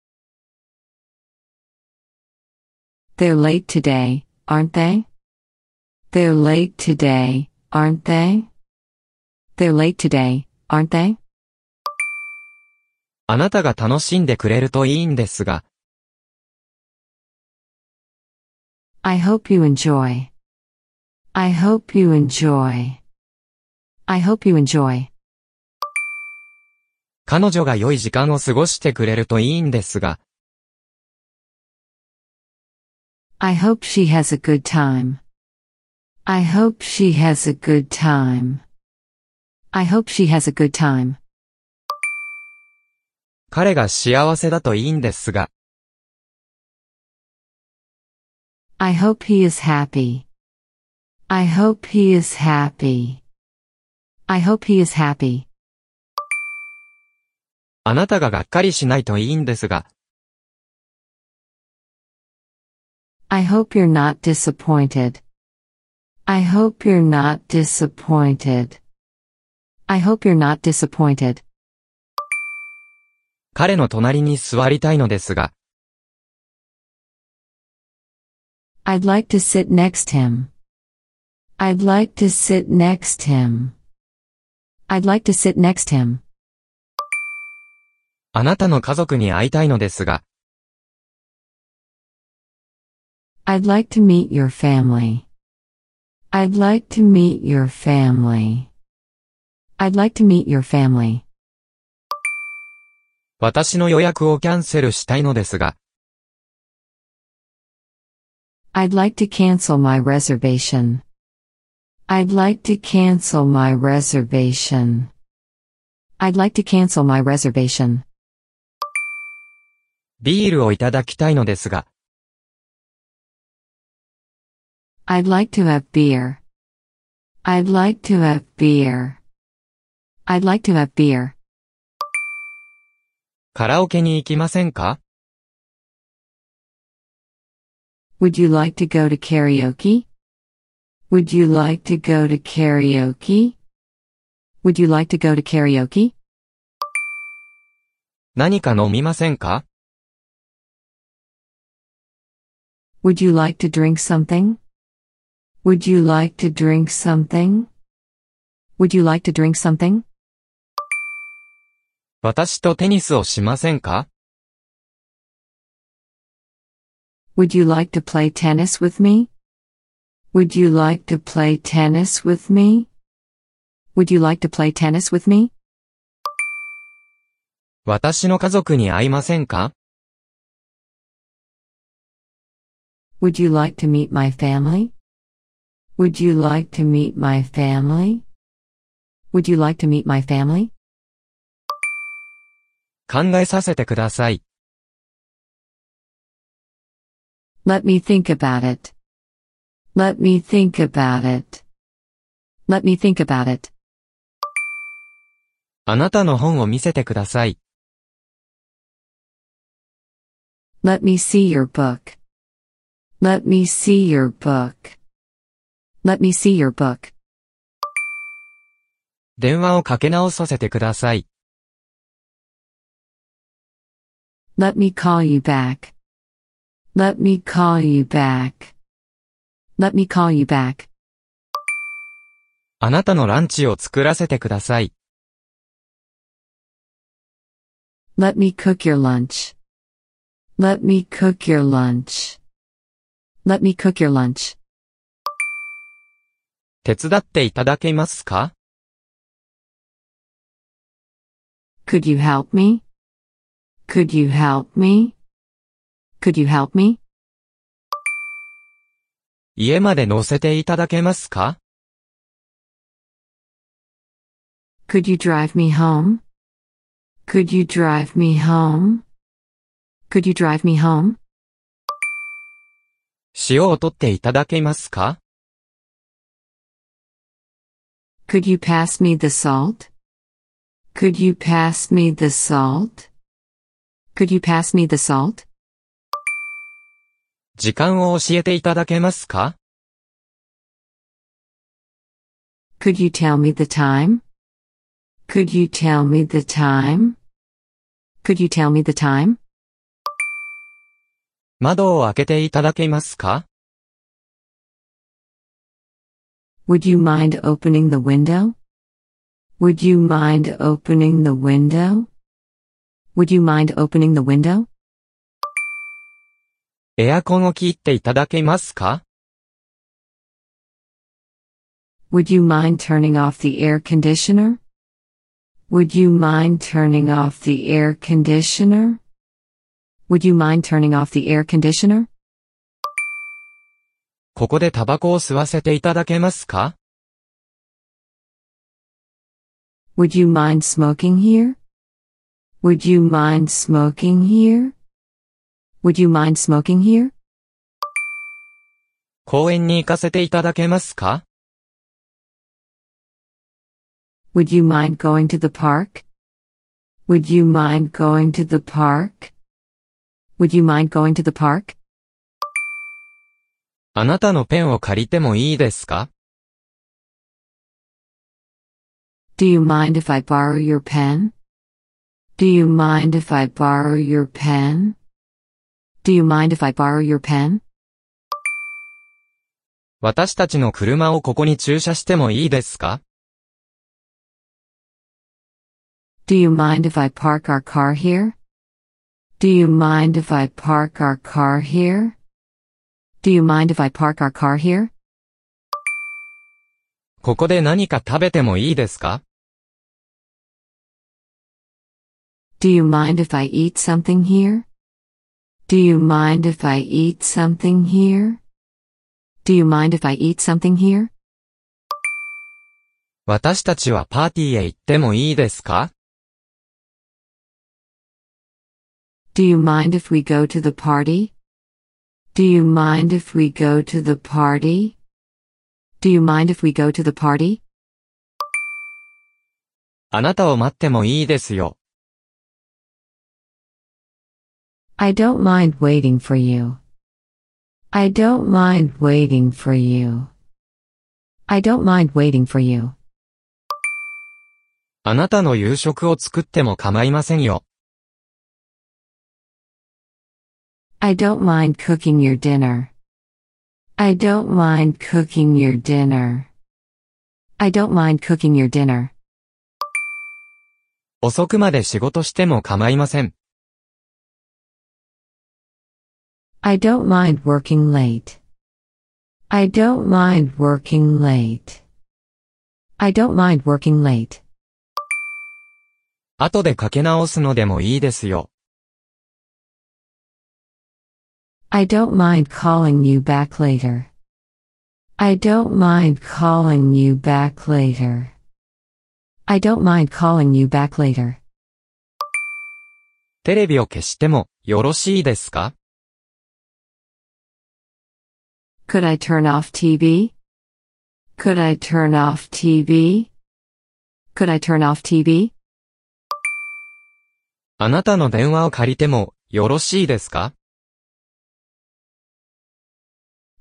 They're late today, aren't they? They're late today, aren't they? They're late today, aren't they? あなたが楽しんでくれるといいんですが、I hope you enjoy. I hope you enjoy. I hope you enjoy. 彼女が良い時間を過ごしてくれるといいんですが、I hope she has a good time. I hope she has a good time. I hope she has a good time. 彼が幸せだといいんですが、I hope he is happy. I hope he is happy. I hope he is happy. あなたががっかりしないといいんですが、 I hope you're not disappointed. I hope you're not disappointed. I hope you're not disappointed. 彼の隣に座りたいのですが、 I'd like to sit next him. I'd like to sit next him. I'd like to sit next him. あなたの家族に会いたいのですが、 I'd like to meet your family. I'd like to meet your family. I'd like to meet your family. 私の予約をキャンセルしたいのですが、 I'd like to cancel my reservation. I'd like to cancel my reservation. I'd like to cancel my reservation. ビールをいただきたいのですが、 I'd like to have beer. I'd like to have beer. I'd like to have beer. カラオケに行きませんか Would you like to go to karaoke? Would you like to go to karaoke? Would you like to go to karaoke? 何か飲みませんか Would you like to drink something? Would you like to drink something? Would you like to drink something? 私とテニスをしませんか Would you like to play tennis with me? Would you like to play tennis with me? Would you like to play tennis with me? 私の家族に会いませんか Would you like to meet my family? Would you like to meet my family? Would you like to meet my family? 考えさせてください。 Let me think about it. Let me think about it. Let me think about it. あなたの本を見せてください。 Let me see your book. Let me see your book. Let me see your book. 電話をかけ直させてください。 Let me call you back. Let me call you back. Let me call you back. あなたのランチを作らせてください。 Let me cook your lunch. Let me cook your lunch. Let me cook your lunch. 手伝っていただけますか Could you help me? Could you help me? Could you help me? 家まで乗せていただけますか Could you drive me home? Could you drive me home? Could you drive me home? 塩を取っていただけますか Could you pass me the salt? Could you pass me the salt? Could you pass me the salt? 時間を教えていただけますか Could you tell me the time? Could you tell me the time? Could you tell me the time? 窓を開けていただけますか Would you mind opening the window? Would you mind opening the window? Would you mind opening the window? エアコンを切っていただけますか Would you mind turning off the air conditioner? Would you mind turning off the air conditioner? Would you mind turning off the air conditioner? ここでタバコを吸わせていただけますか Would you mind smoking here? Would you mind smoking here? Would you mind smoking here? 公園に行かせていただけますか Would you mind going to the park? Would you mind going to the park? Would you mind going to the park? あなたのペンを借りてもいいですか Do you mind if I borrow your pen? Do you mind if I borrow your pen? Do you mind if I borrow your pen? 私たちの車をここに駐車してもいいですか Do you mind if I park our car here? Do you mind if I park our car here? Do you mind if I park our car here? ここで何か食べてもいいですか Do you mind if I eat something here? Do you mind if I eat something here? Do you mind if I eat something here? 私たちはパーティーへ行ってもいいですか Do you mind if we go to the party? Do you mind if we go to the party? Do you mind if we go to the party? あなたを待ってもいいですよ。 I don't mind waiting for you. I don't mind waiting for you. I don't mind waiting for you. あなたの夕食を作っても構いませんよ。I don't mind cooking your dinner. I don't mind cooking your dinner. I don't mind cooking your dinner. 遅くまで仕事しても構いません。I don't mind working late. I don't mind working late. I don't mind working late. 後でかけ直すのでもいいですよ。 I don't mind calling you back later. I don't mind calling you back later. I don't mind calling you back later. テレビを消してもよろしいですか Could I turn off TV? Could I turn off TV? Could I turn off TV? あなたの電話を借りてもよろしいですか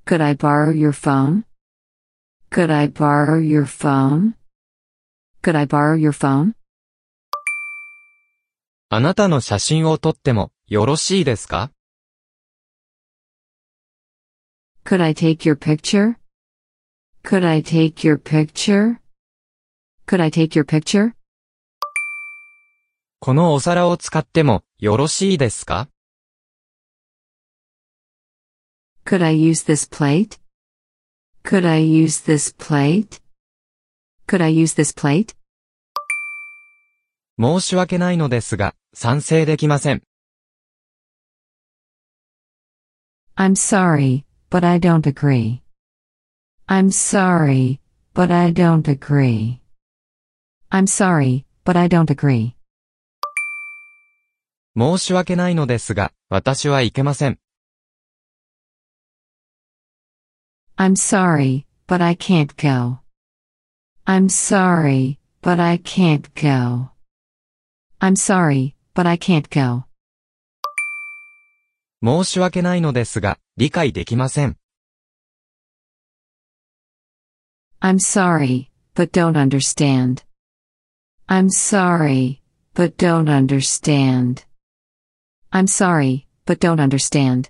Could I borrow your phone? Could I borrow your phone? Could I borrow your phone? あなたの写真を撮ってもよろしいですか Could I take your picture? Could I take your picture? Could I take your picture? このお皿を使ってもよろしいですか Could I use this plate? Could I use this plate? Could I use this plate? 申し訳ないのですが、賛成できません。I'm sorry, but I don't agree. I'm sorry, but I don't agree. I'm sorry, but I don't agree. 申し訳ないのですが、私はいけません。 I'm sorry, but I can't go. I'm sorry, but I can't go. I'm sorry, but I can't go. 申し訳ないのですが、理解できません。I'm sorry, but don't understand. I'm sorry, but don't understand. I'm sorry, but don't understand.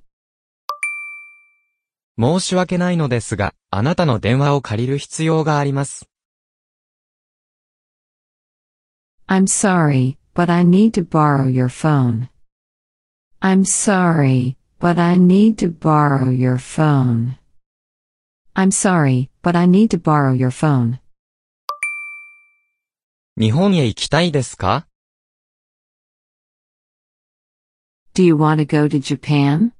申し訳ないのですが、あなたの電話を借りる必要があります。I'm sorry, but I need to borrow your phone. I'm sorry, but I need to borrow your phone. I'm sorry, but I need to borrow your phone. 日本へ行きたいですか Do you want to go to Japan?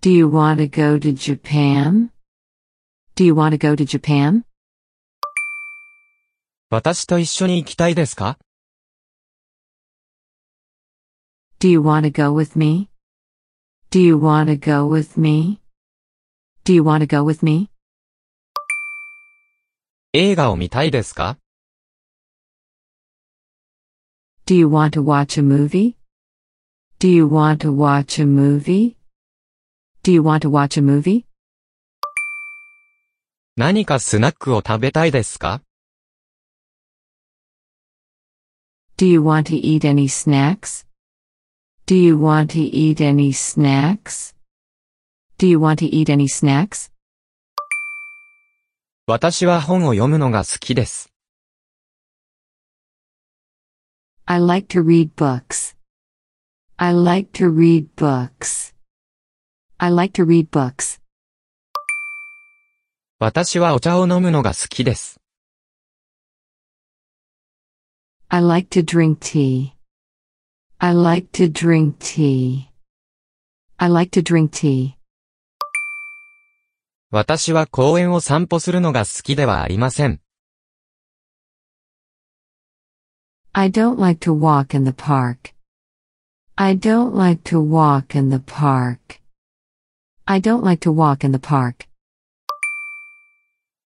Do you want to go to Japan? Do you want to go to Japan? 私と一緒に行きたいですか Do you want to go with me? Do you want to go with me? Do you want to go with me? 映画を見たいですか Do you want to watch a movie? Do you want to watch a movie? Do you want to watch a movie? 何かスナックを食べたいですか Do you want to eat any snacks? Do you want to eat any snacks? Do you want to eat any snacks? 私は本を読むのが好きです。 I like to read books. I like to read books. I like to read books. 私はお茶を飲むのが好きです。 I like to drink tea. I like to drink tea. I like to drink tea. 私は公園を散歩するのが好きではありません。 I don't like to walk in the park. I don't like to walk in the park. I don't like to walk in the park.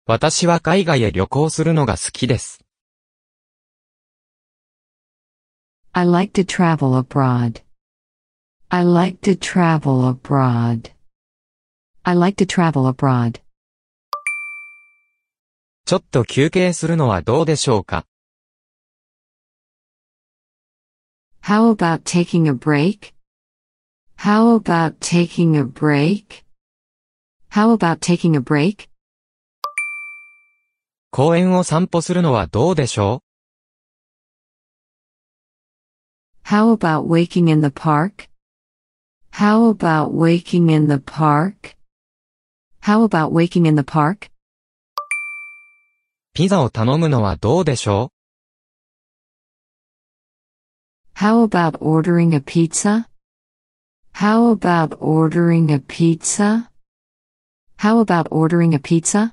私は海外へ旅行するのが好きです。 I like to travel abroad. I like to travel abroad. I like to travel abroad. ちょっと休憩するのはどうでしょうか How about taking a break? How about taking a break? How about taking a break? 公園を散歩するのはどうでしょ How about waking in the park? How about waking in the park? How about waking in the park? うピザを頼むのはどうでしょ How about ordering a pizza? How about ordering a pizza? How about ordering a pizza? う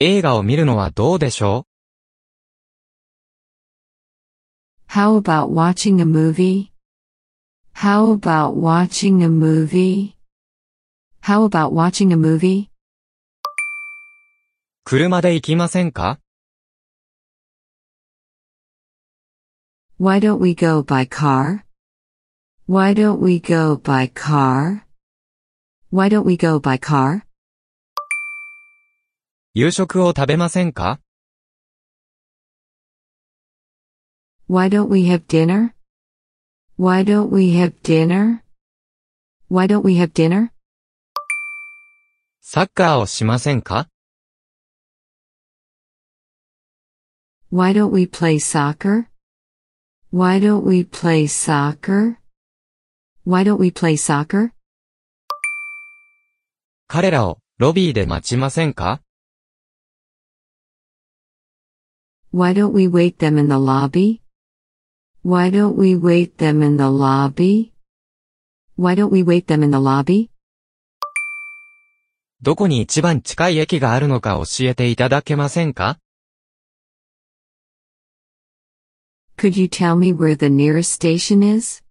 映画を見るのはどうでしょ How about watching a movie? How about watching a movie? How about watching a movie? う車で行きませんか Why don't we go by car? Why don't we go by car? Why don't we go by car? 夕食を食べませんか Why don't we have dinner? Why don't we have dinner? Why don't we have dinner? サッカーをしませんか Why don't we play soccer? Why don't we play soccer? Why don't we play soccer? 彼らをロビーで待ちませんか Why don't we wait them in the lobby? Why don't we wait them in the lobby? Why don't we wait them in the lobby? どこに一番近い駅があるのか教えていただけませんか Could you tell me where the nearest station is?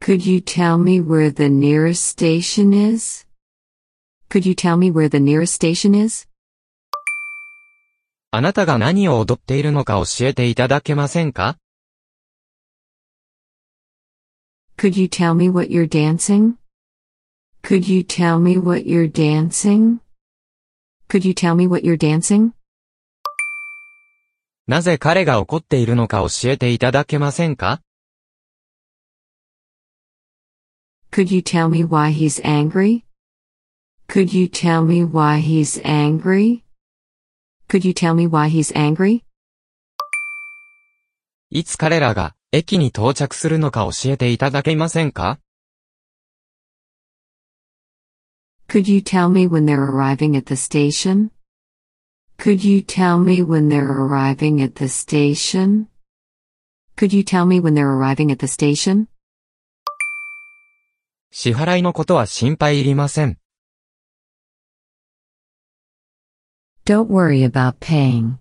Could you tell me where the nearest station is? Could you tell me where the nearest station is? あなたが何を踊っているのか教えていただけませんか Could you tell me what you're dancing? Could you tell me what you're dancing? Could you tell me what you're dancing? なぜ彼が怒っているのか教えていただけませんか Could you tell me why he's angry? Could you tell me why he's angry? Could you tell me why he's angry? いつ彼らが 駅に到着するのか教えていただけませんか Could you tell me when they're arriving at the station? Could you tell me when they're arriving at the station? Could you tell me when they're arriving at the station? 支払いのことは心配いりません。Don't worry about paying.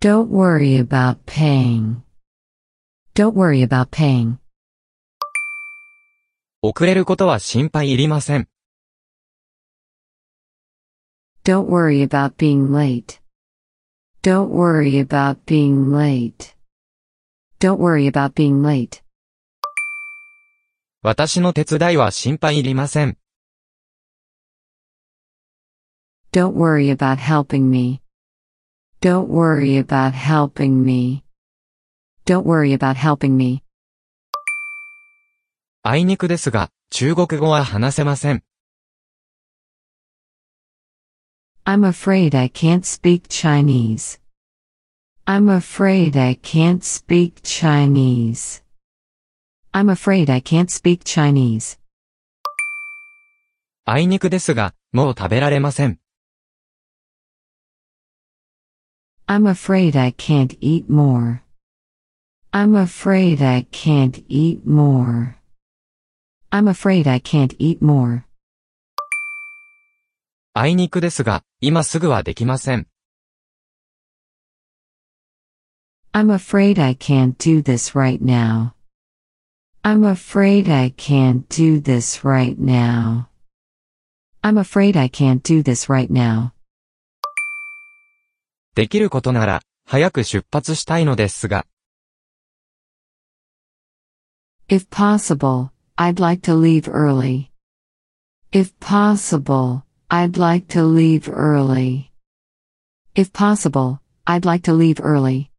Don't worry about paying. Don't worry about paying. 遅れることは心配いりません。Don't worry about being late. Don't worry about being late. Don't worry about being late. 私の手伝いは心配いりません。Don't worry about helping me. Don't worry about helping me. Don't worry about helping me. あいにくですが、中国語は話せません。I'm afraid I can't speak Chinese. I'm afraid I can't speak Chinese. I'm afraid I can't speak Chinese. あいにくですが、もう食べられません。I'm afraid I can't eat more. I'm afraid I can't eat more. I'm afraid I can't eat more. あいにくですが、今すぐはできません。I'm afraid I can't do this right now. I'm afraid I can't do this right now. I'm afraid I can't do this right now. できることなら、早く出発したいのですが、If possible, I'd like to leave early. If possible, I'd like to leave early. If possible, I'd like to leave early.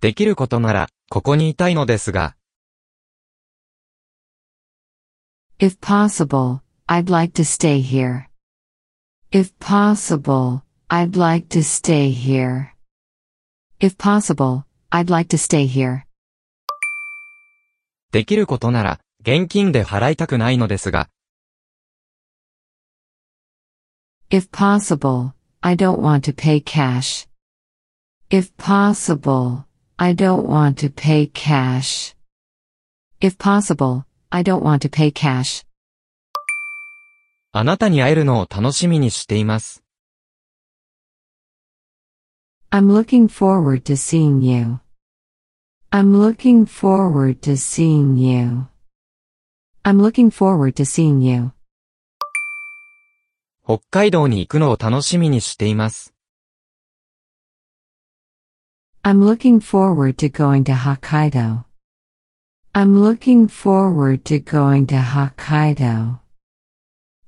できることなら、ここにいたいのですが、 If possible, I'd like to stay here. If possible, I'd like to stay here. If possible, I'd like to stay here. できることなら、現金で払いたくないのですが、If possible, I don't want to pay cash. If possible, I don't want to pay cash. If possible, I don't want to pay cash. あなたに会えるのを楽しみにしています。I'm looking forward to seeing you. I'm looking forward to seeing you. I'm looking forward to seeing you. 北海道に行くのを楽しみにしています。I'm looking forward to going to Hokkaido. I'm looking forward to going to Hokkaido.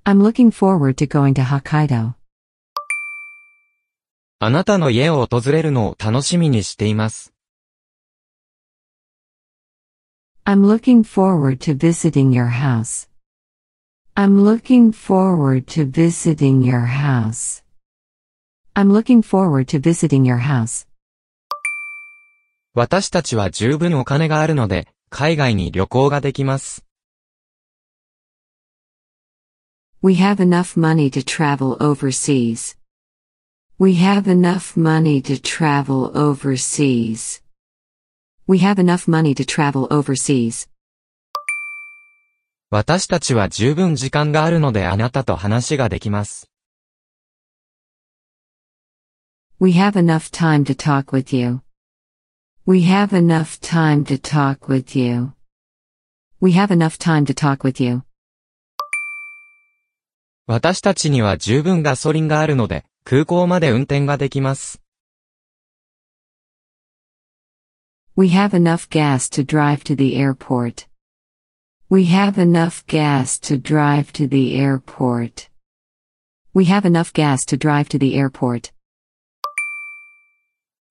I'm looking forward to going to Hokkaido. あなたの家を訪れるのを楽しみにしています。I'm looking forward to visiting your house. I'm looking forward to visiting your house. I'm looking forward to visiting your house. 私たちは十分お金があるので、海外に旅行ができます。 We have enough money to travel overseas. We have enough money to travel overseas. We have enough money to travel overseas. 私たちは十分時間があるのであなたと話ができます。We have enough time to talk with you. We have enough time to talk with you. We have enough time to talk with you. 私たちには十分ガソリンがあるので、空港まで運転ができます。We have enough gas to drive to the airport. We have enough gas to drive to the airport. We have enough gas to drive to the airport.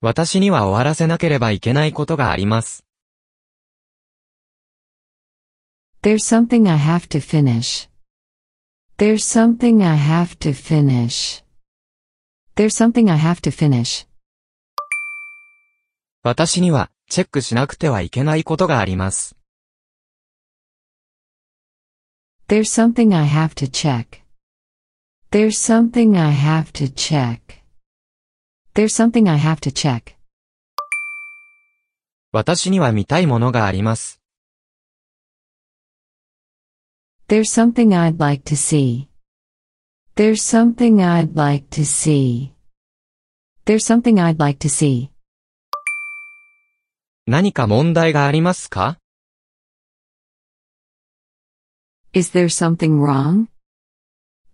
私には終わらせなければいけないことがあります。 There's something I have to finish. There's something I have to finish. There's something I have to finish. 私には、 チェックしなくてはいけないことがあります。There's something I have to check. There's something I have to check. There's something I have to check. 私には見たいものがあります。There's something I'd like to see. There's something I'd like to see. There's something I'd like to see. 何か問題がありますか Is there something wrong?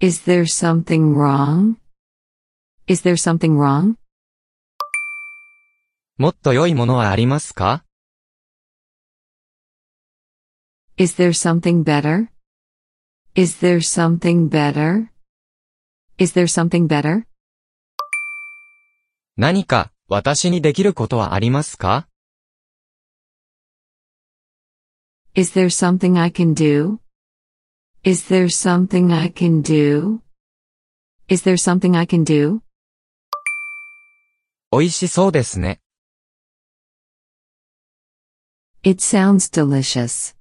Is there something wrong? Is there something wrong? もっと良いものはありますか Is there something better? Is there something better? Is there something better? 何か、私にできることはありますか Is there something I can do? Is there something I can do? Is there something I can do? 美味しそうですね。 It sounds delicious.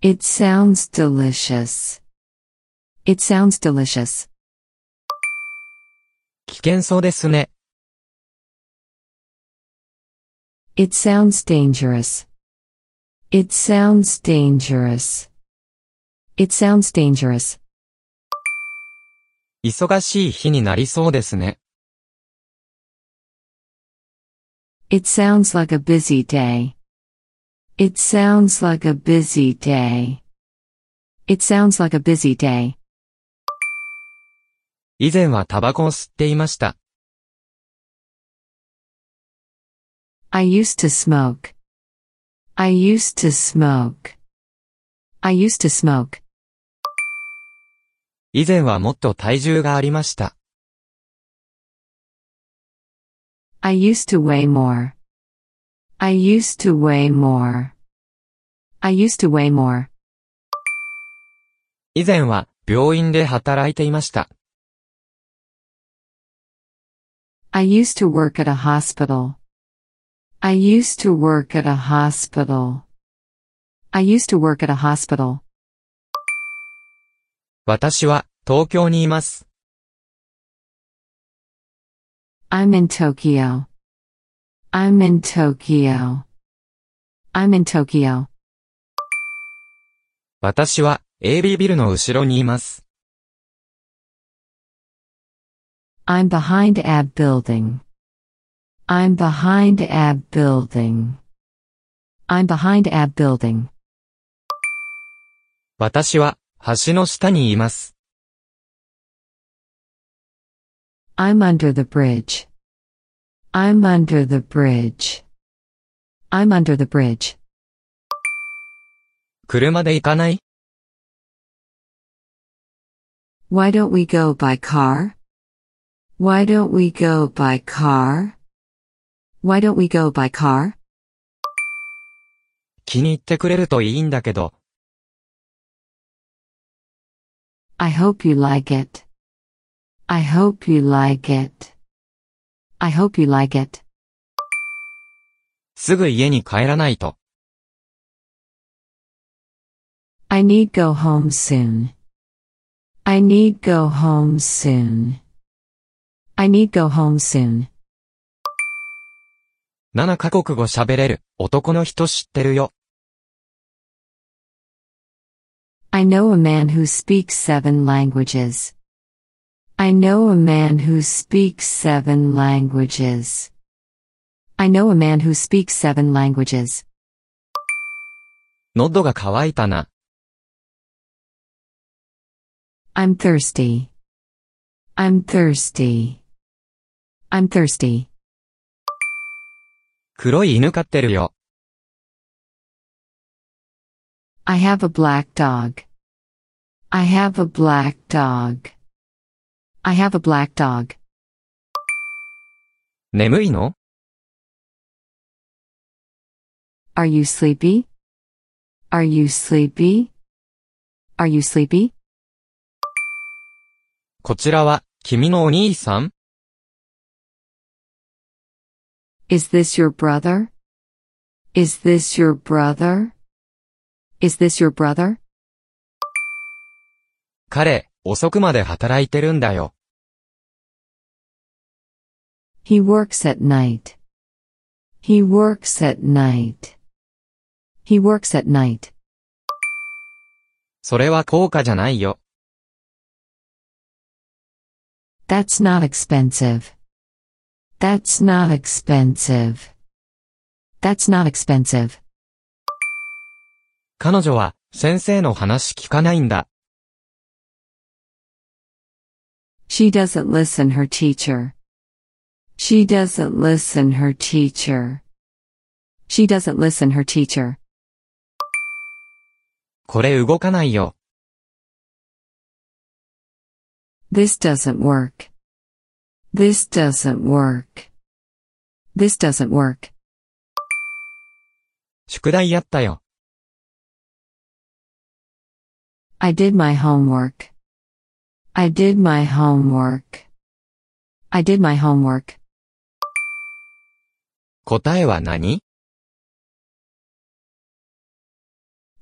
It sounds delicious. It sounds delicious. 危険そうですね。 It sounds dangerous. It sounds dangerous. It sounds dangerous. 忙しい日になりそうですね。 It sounds like a busy day. It sounds like a busy day. It sounds like a busy day. 以前はタバコを吸っていました。 I used to smoke. I used to smoke. I used to smoke. 以前はもっと体重がありました。I used to weigh more. I used to weigh more. I used to weigh more. 以前は病院で働いていました。I used to work at a hospital. I used to work at a hospital. I used to work at a hospital. 私は東京にいます。 I'm in Tokyo. I'm in Tokyo. I'm in Tokyo. 私は AB ビルの後ろにいます。 I'm behind AB building. I'm behind AB building. I'm behind AB building. 私は橋の下にいます。 I'm under the bridge. I'm under the bridge. I'm under the bridge. 車で行かない Why don't we go by car? Why don't we go by car? Why don't we go by car? 気に入ってくれるといいんだけど、 I hope you like it. I hope you like it. I hope you like it. すぐ家に帰らないと。 I need go home soon. I need go home soon. I need go home soon. 7カ国語喋れる男の人知ってるよ。I know a man who speaks seven languages. I know a man who speaks seven languages. I know a man who speaks seven languages. 喉が渇いたな。I'm thirsty. I'm thirsty. I'm thirsty. 黒い犬飼ってるよ。I have a black dog. I have a black dog. I have a black dog. 眠いの Are you sleepy? Are you sleepy? Are you sleepy? こちらは、君のお兄さん Is this your brother? Is this your brother? Is this your brother? 彼、遅くまで働いてるんだよ。 He works at night. He works at night. He works at night. それは高価じゃないよ。 That's not expensive. That's not expensive. That's not expensive. 彼女は、先生の話聞かないんだ。 She doesn't listen her teacher. She doesn't listen her teacher. She doesn't listen her teacher. これ動かないよ。 This doesn't work. This doesn't work. This doesn't work. 宿題やったよ。 I did my homework. I did my homework. I did my homework. 答えは何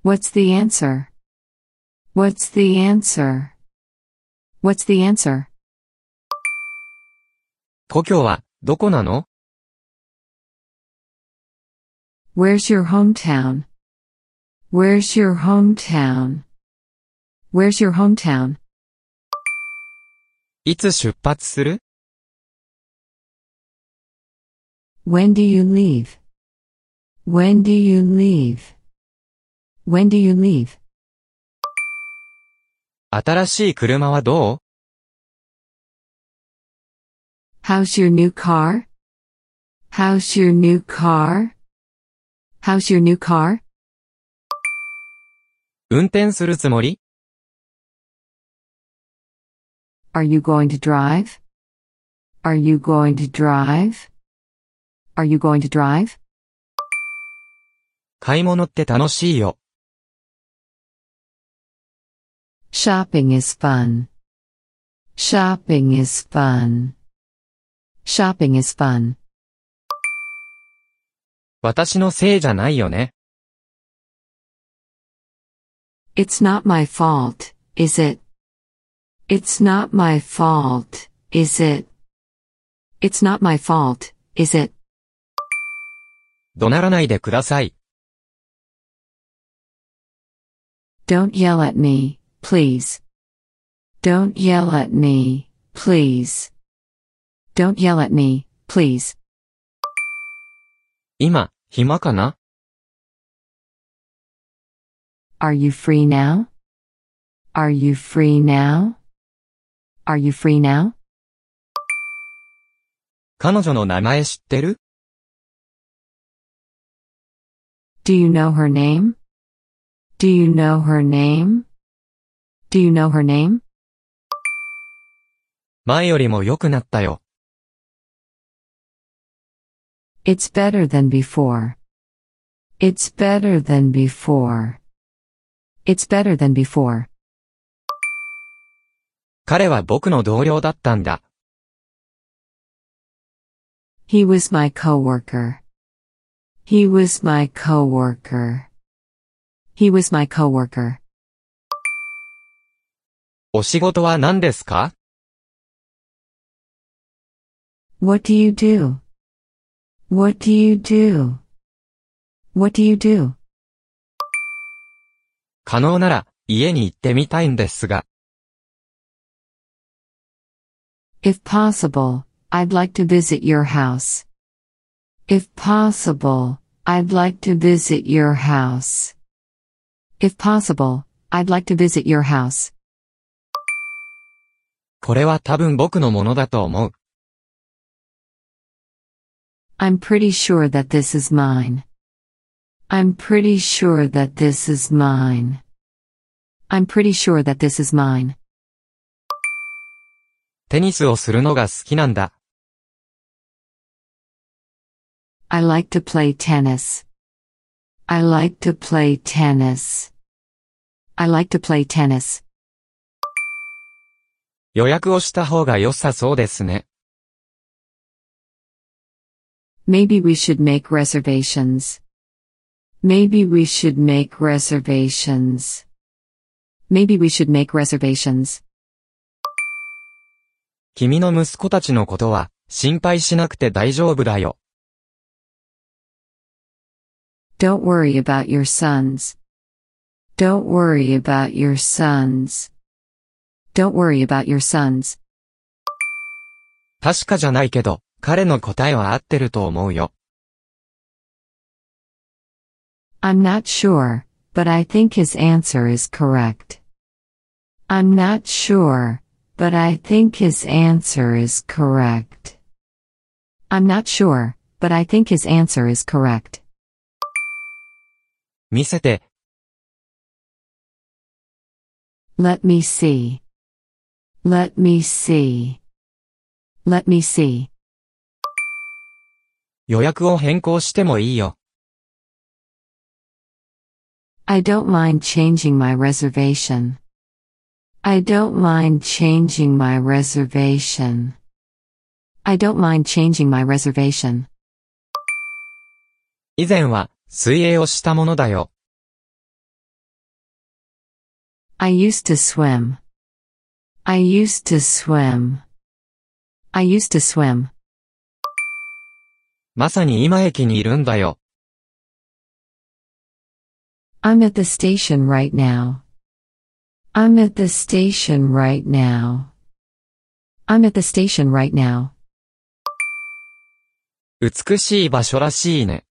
What's the answer? What's the answer? What's the answer? 故郷は、どこなの Where's your hometown? Where's your hometown? Where's your hometown? いつ出発する When do you leave? When do you leave? When do you leave? 新しい車はどう How's your new car? How's your new car? How's your new car? 運転するつもり Are you going to drive? Are you going to drive? Are you going to drive? 買い物って楽しいよ。 Shopping is fun. Shopping is fun. Shopping is fun. 私のせいじゃないよね。It's not my fault, is it? It's not my fault, is it? It's not my fault, is it? 怒鳴らないでください。Don't yell at me, please. Don't yell at me, please. Don't yell at me, please. 今、暇かな Are you free now? Are you free now? Are you free now? 彼女の名前知ってる Do you know her name? Do you know her name? Do you know her name? 前よりも良くなったよ。It's better than before. It's better than before. It's better than before. 彼は僕の同僚だったんだ。 He was my coworker. He was my coworker. He was my coworker. お仕事は何ですか What do you do? What do you do? What do you do? 可能なら、家に行ってみたいんですが、 If possible, I'd like to visit your house. If possible, I'd like to visit your house. If possible, I'd like to visit your house. これは多分僕のものだと思う。 I'm pretty sure that this is mine. I'm pretty sure that this is mine. I'm pretty sure that this is mine. テニスをするのが好きなんだ。 I like to play tennis. I like to play tennis. I like to play tennis. 予約をした方が良さそうですね。 Maybe we should make reservations. Maybe we should make reservations. Maybe we should make reservations. 君の息子たちのことは、心配しなくて大丈夫だよ。Don't worry about your sons. Don't worry about your sons. Don't worry about your sons. 確かじゃないけど、彼の答えは合ってると思うよ。I'm not sure, but I think his answer is correct. I'm not sure, but I think his answer is correct. I'm not sure, but I think his answer is correct. 見せて、Let me see. Let me see. Let me see. 予約を変更してもいいよ。I don't mind changing my reservation. I don't mind changing my reservation. I don't mind changing my reservation. 以前は、水泳をしたものだよ。I used to swim. I used to swim. I used to swim. まさに今駅にいるんだよ。 I'm at the station right now. I'm at the station right now. I'm at the station right now. 美しい場所らしいね。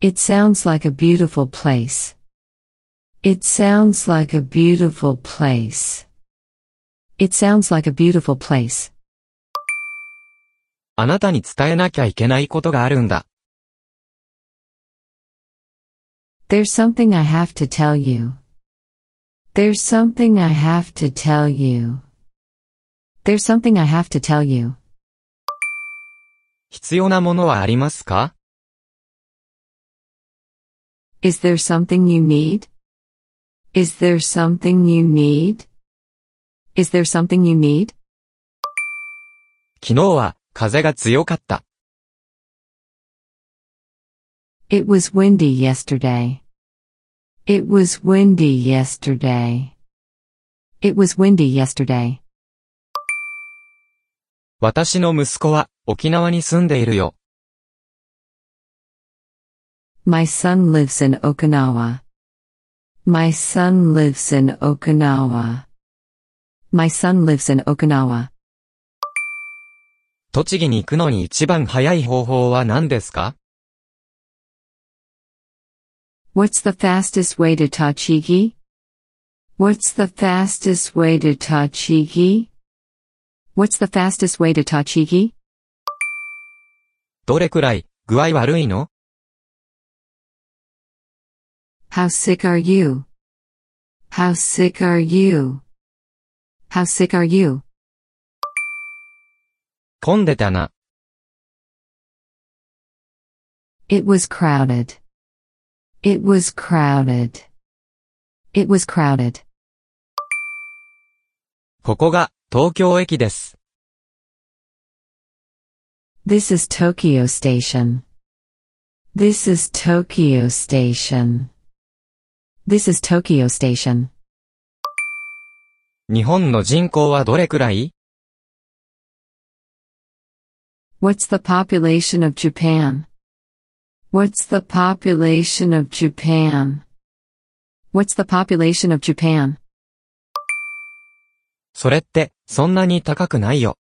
It sounds like a beautiful place. It sounds like a beautiful place. It sounds like a beautiful place. あなたに伝えなきゃいけないことがあるんだ。There's something I have to tell you. There's something I have to tell you. There's something I have to tell you. 必要なものはありますか ?Is there something you need?Is there something you need?Is there something you need? 昨日は風が強かった。It was windy yesterday. It was windy yesterday. It was windy yesterday. 私の息子は沖縄に住んでいるよ。My son lives in Okinawa. My son lives in Okinawa. My son lives in Okinawa. 栃木に行くのに一番早い方法は何ですか What's the fastest way to Tochigi? What's the fastest way to Tochigi? What's the fastest way to Tochigi? どれくらい具合悪いの How sick are you? How sick are you? How sick are you? 混んでたな。It was crowded. It was crowded. It was crowded. ここが東京駅です。This is Tokyo Station. This is Tokyo Station. This is Tokyo Station. 日本の人口はどれくらい What's the population of Japan? What's the population of Japan? What's the population of Japan? それって、そんなに高くないよ。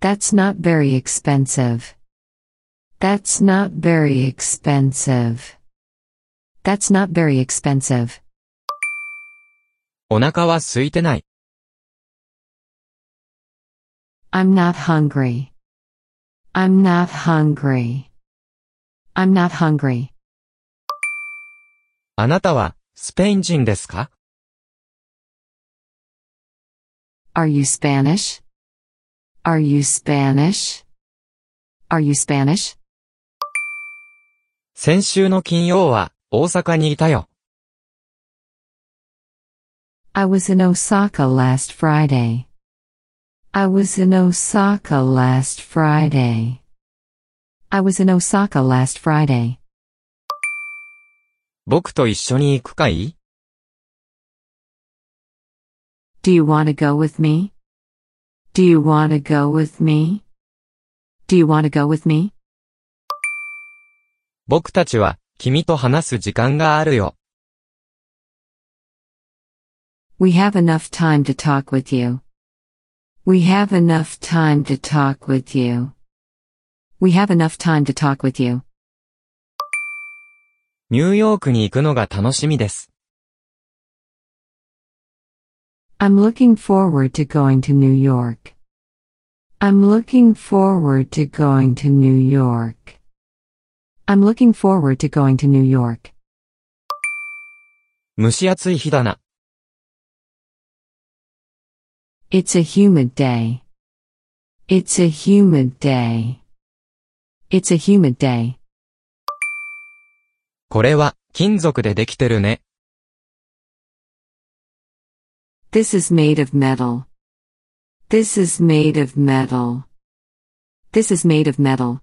That's not very expensive. That's not very expensive. That's not very expensive. お腹は空いてない。 I'm not hungry. I'm not hungry. I'm not hungry. あなたは、スペイン人ですか Are you Spanish? Are you Spanish? Are you Spanish? 先週の金曜は、大阪にいたよ。 I was in Osaka last Friday. I was in Osaka last Friday. I was in Osaka last Friday. 僕と一緒に行くかい Do you want to go with me? Do you want to go with me? Do you want to go with me? 僕たちは、君と話す時間があるよ。 We have enough time to talk with you. We have enough time to talk with you. We have enough time to talk with you. ニューヨークに行くのが楽しみです。 I'm looking forward to going to New York. I'm looking forward to going to New York. I'm looking forward to going to New York. 蒸し暑い日だな。 It's a humid day. It's a humid day. It's a humid day. これは、金属でできてるね。 This is made of metal. This is made of metal. This is made of metal.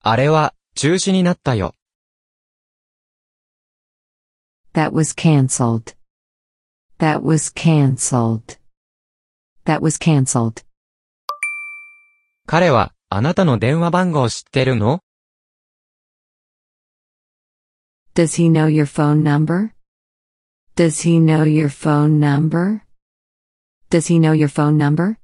あれは、中止になったよ。 That was cancelled. That was cancelled. That was cancelled. 彼は、あなたの電話番号知ってるの Does he know your phone number? Does he know your phone number? Does he know your phone number?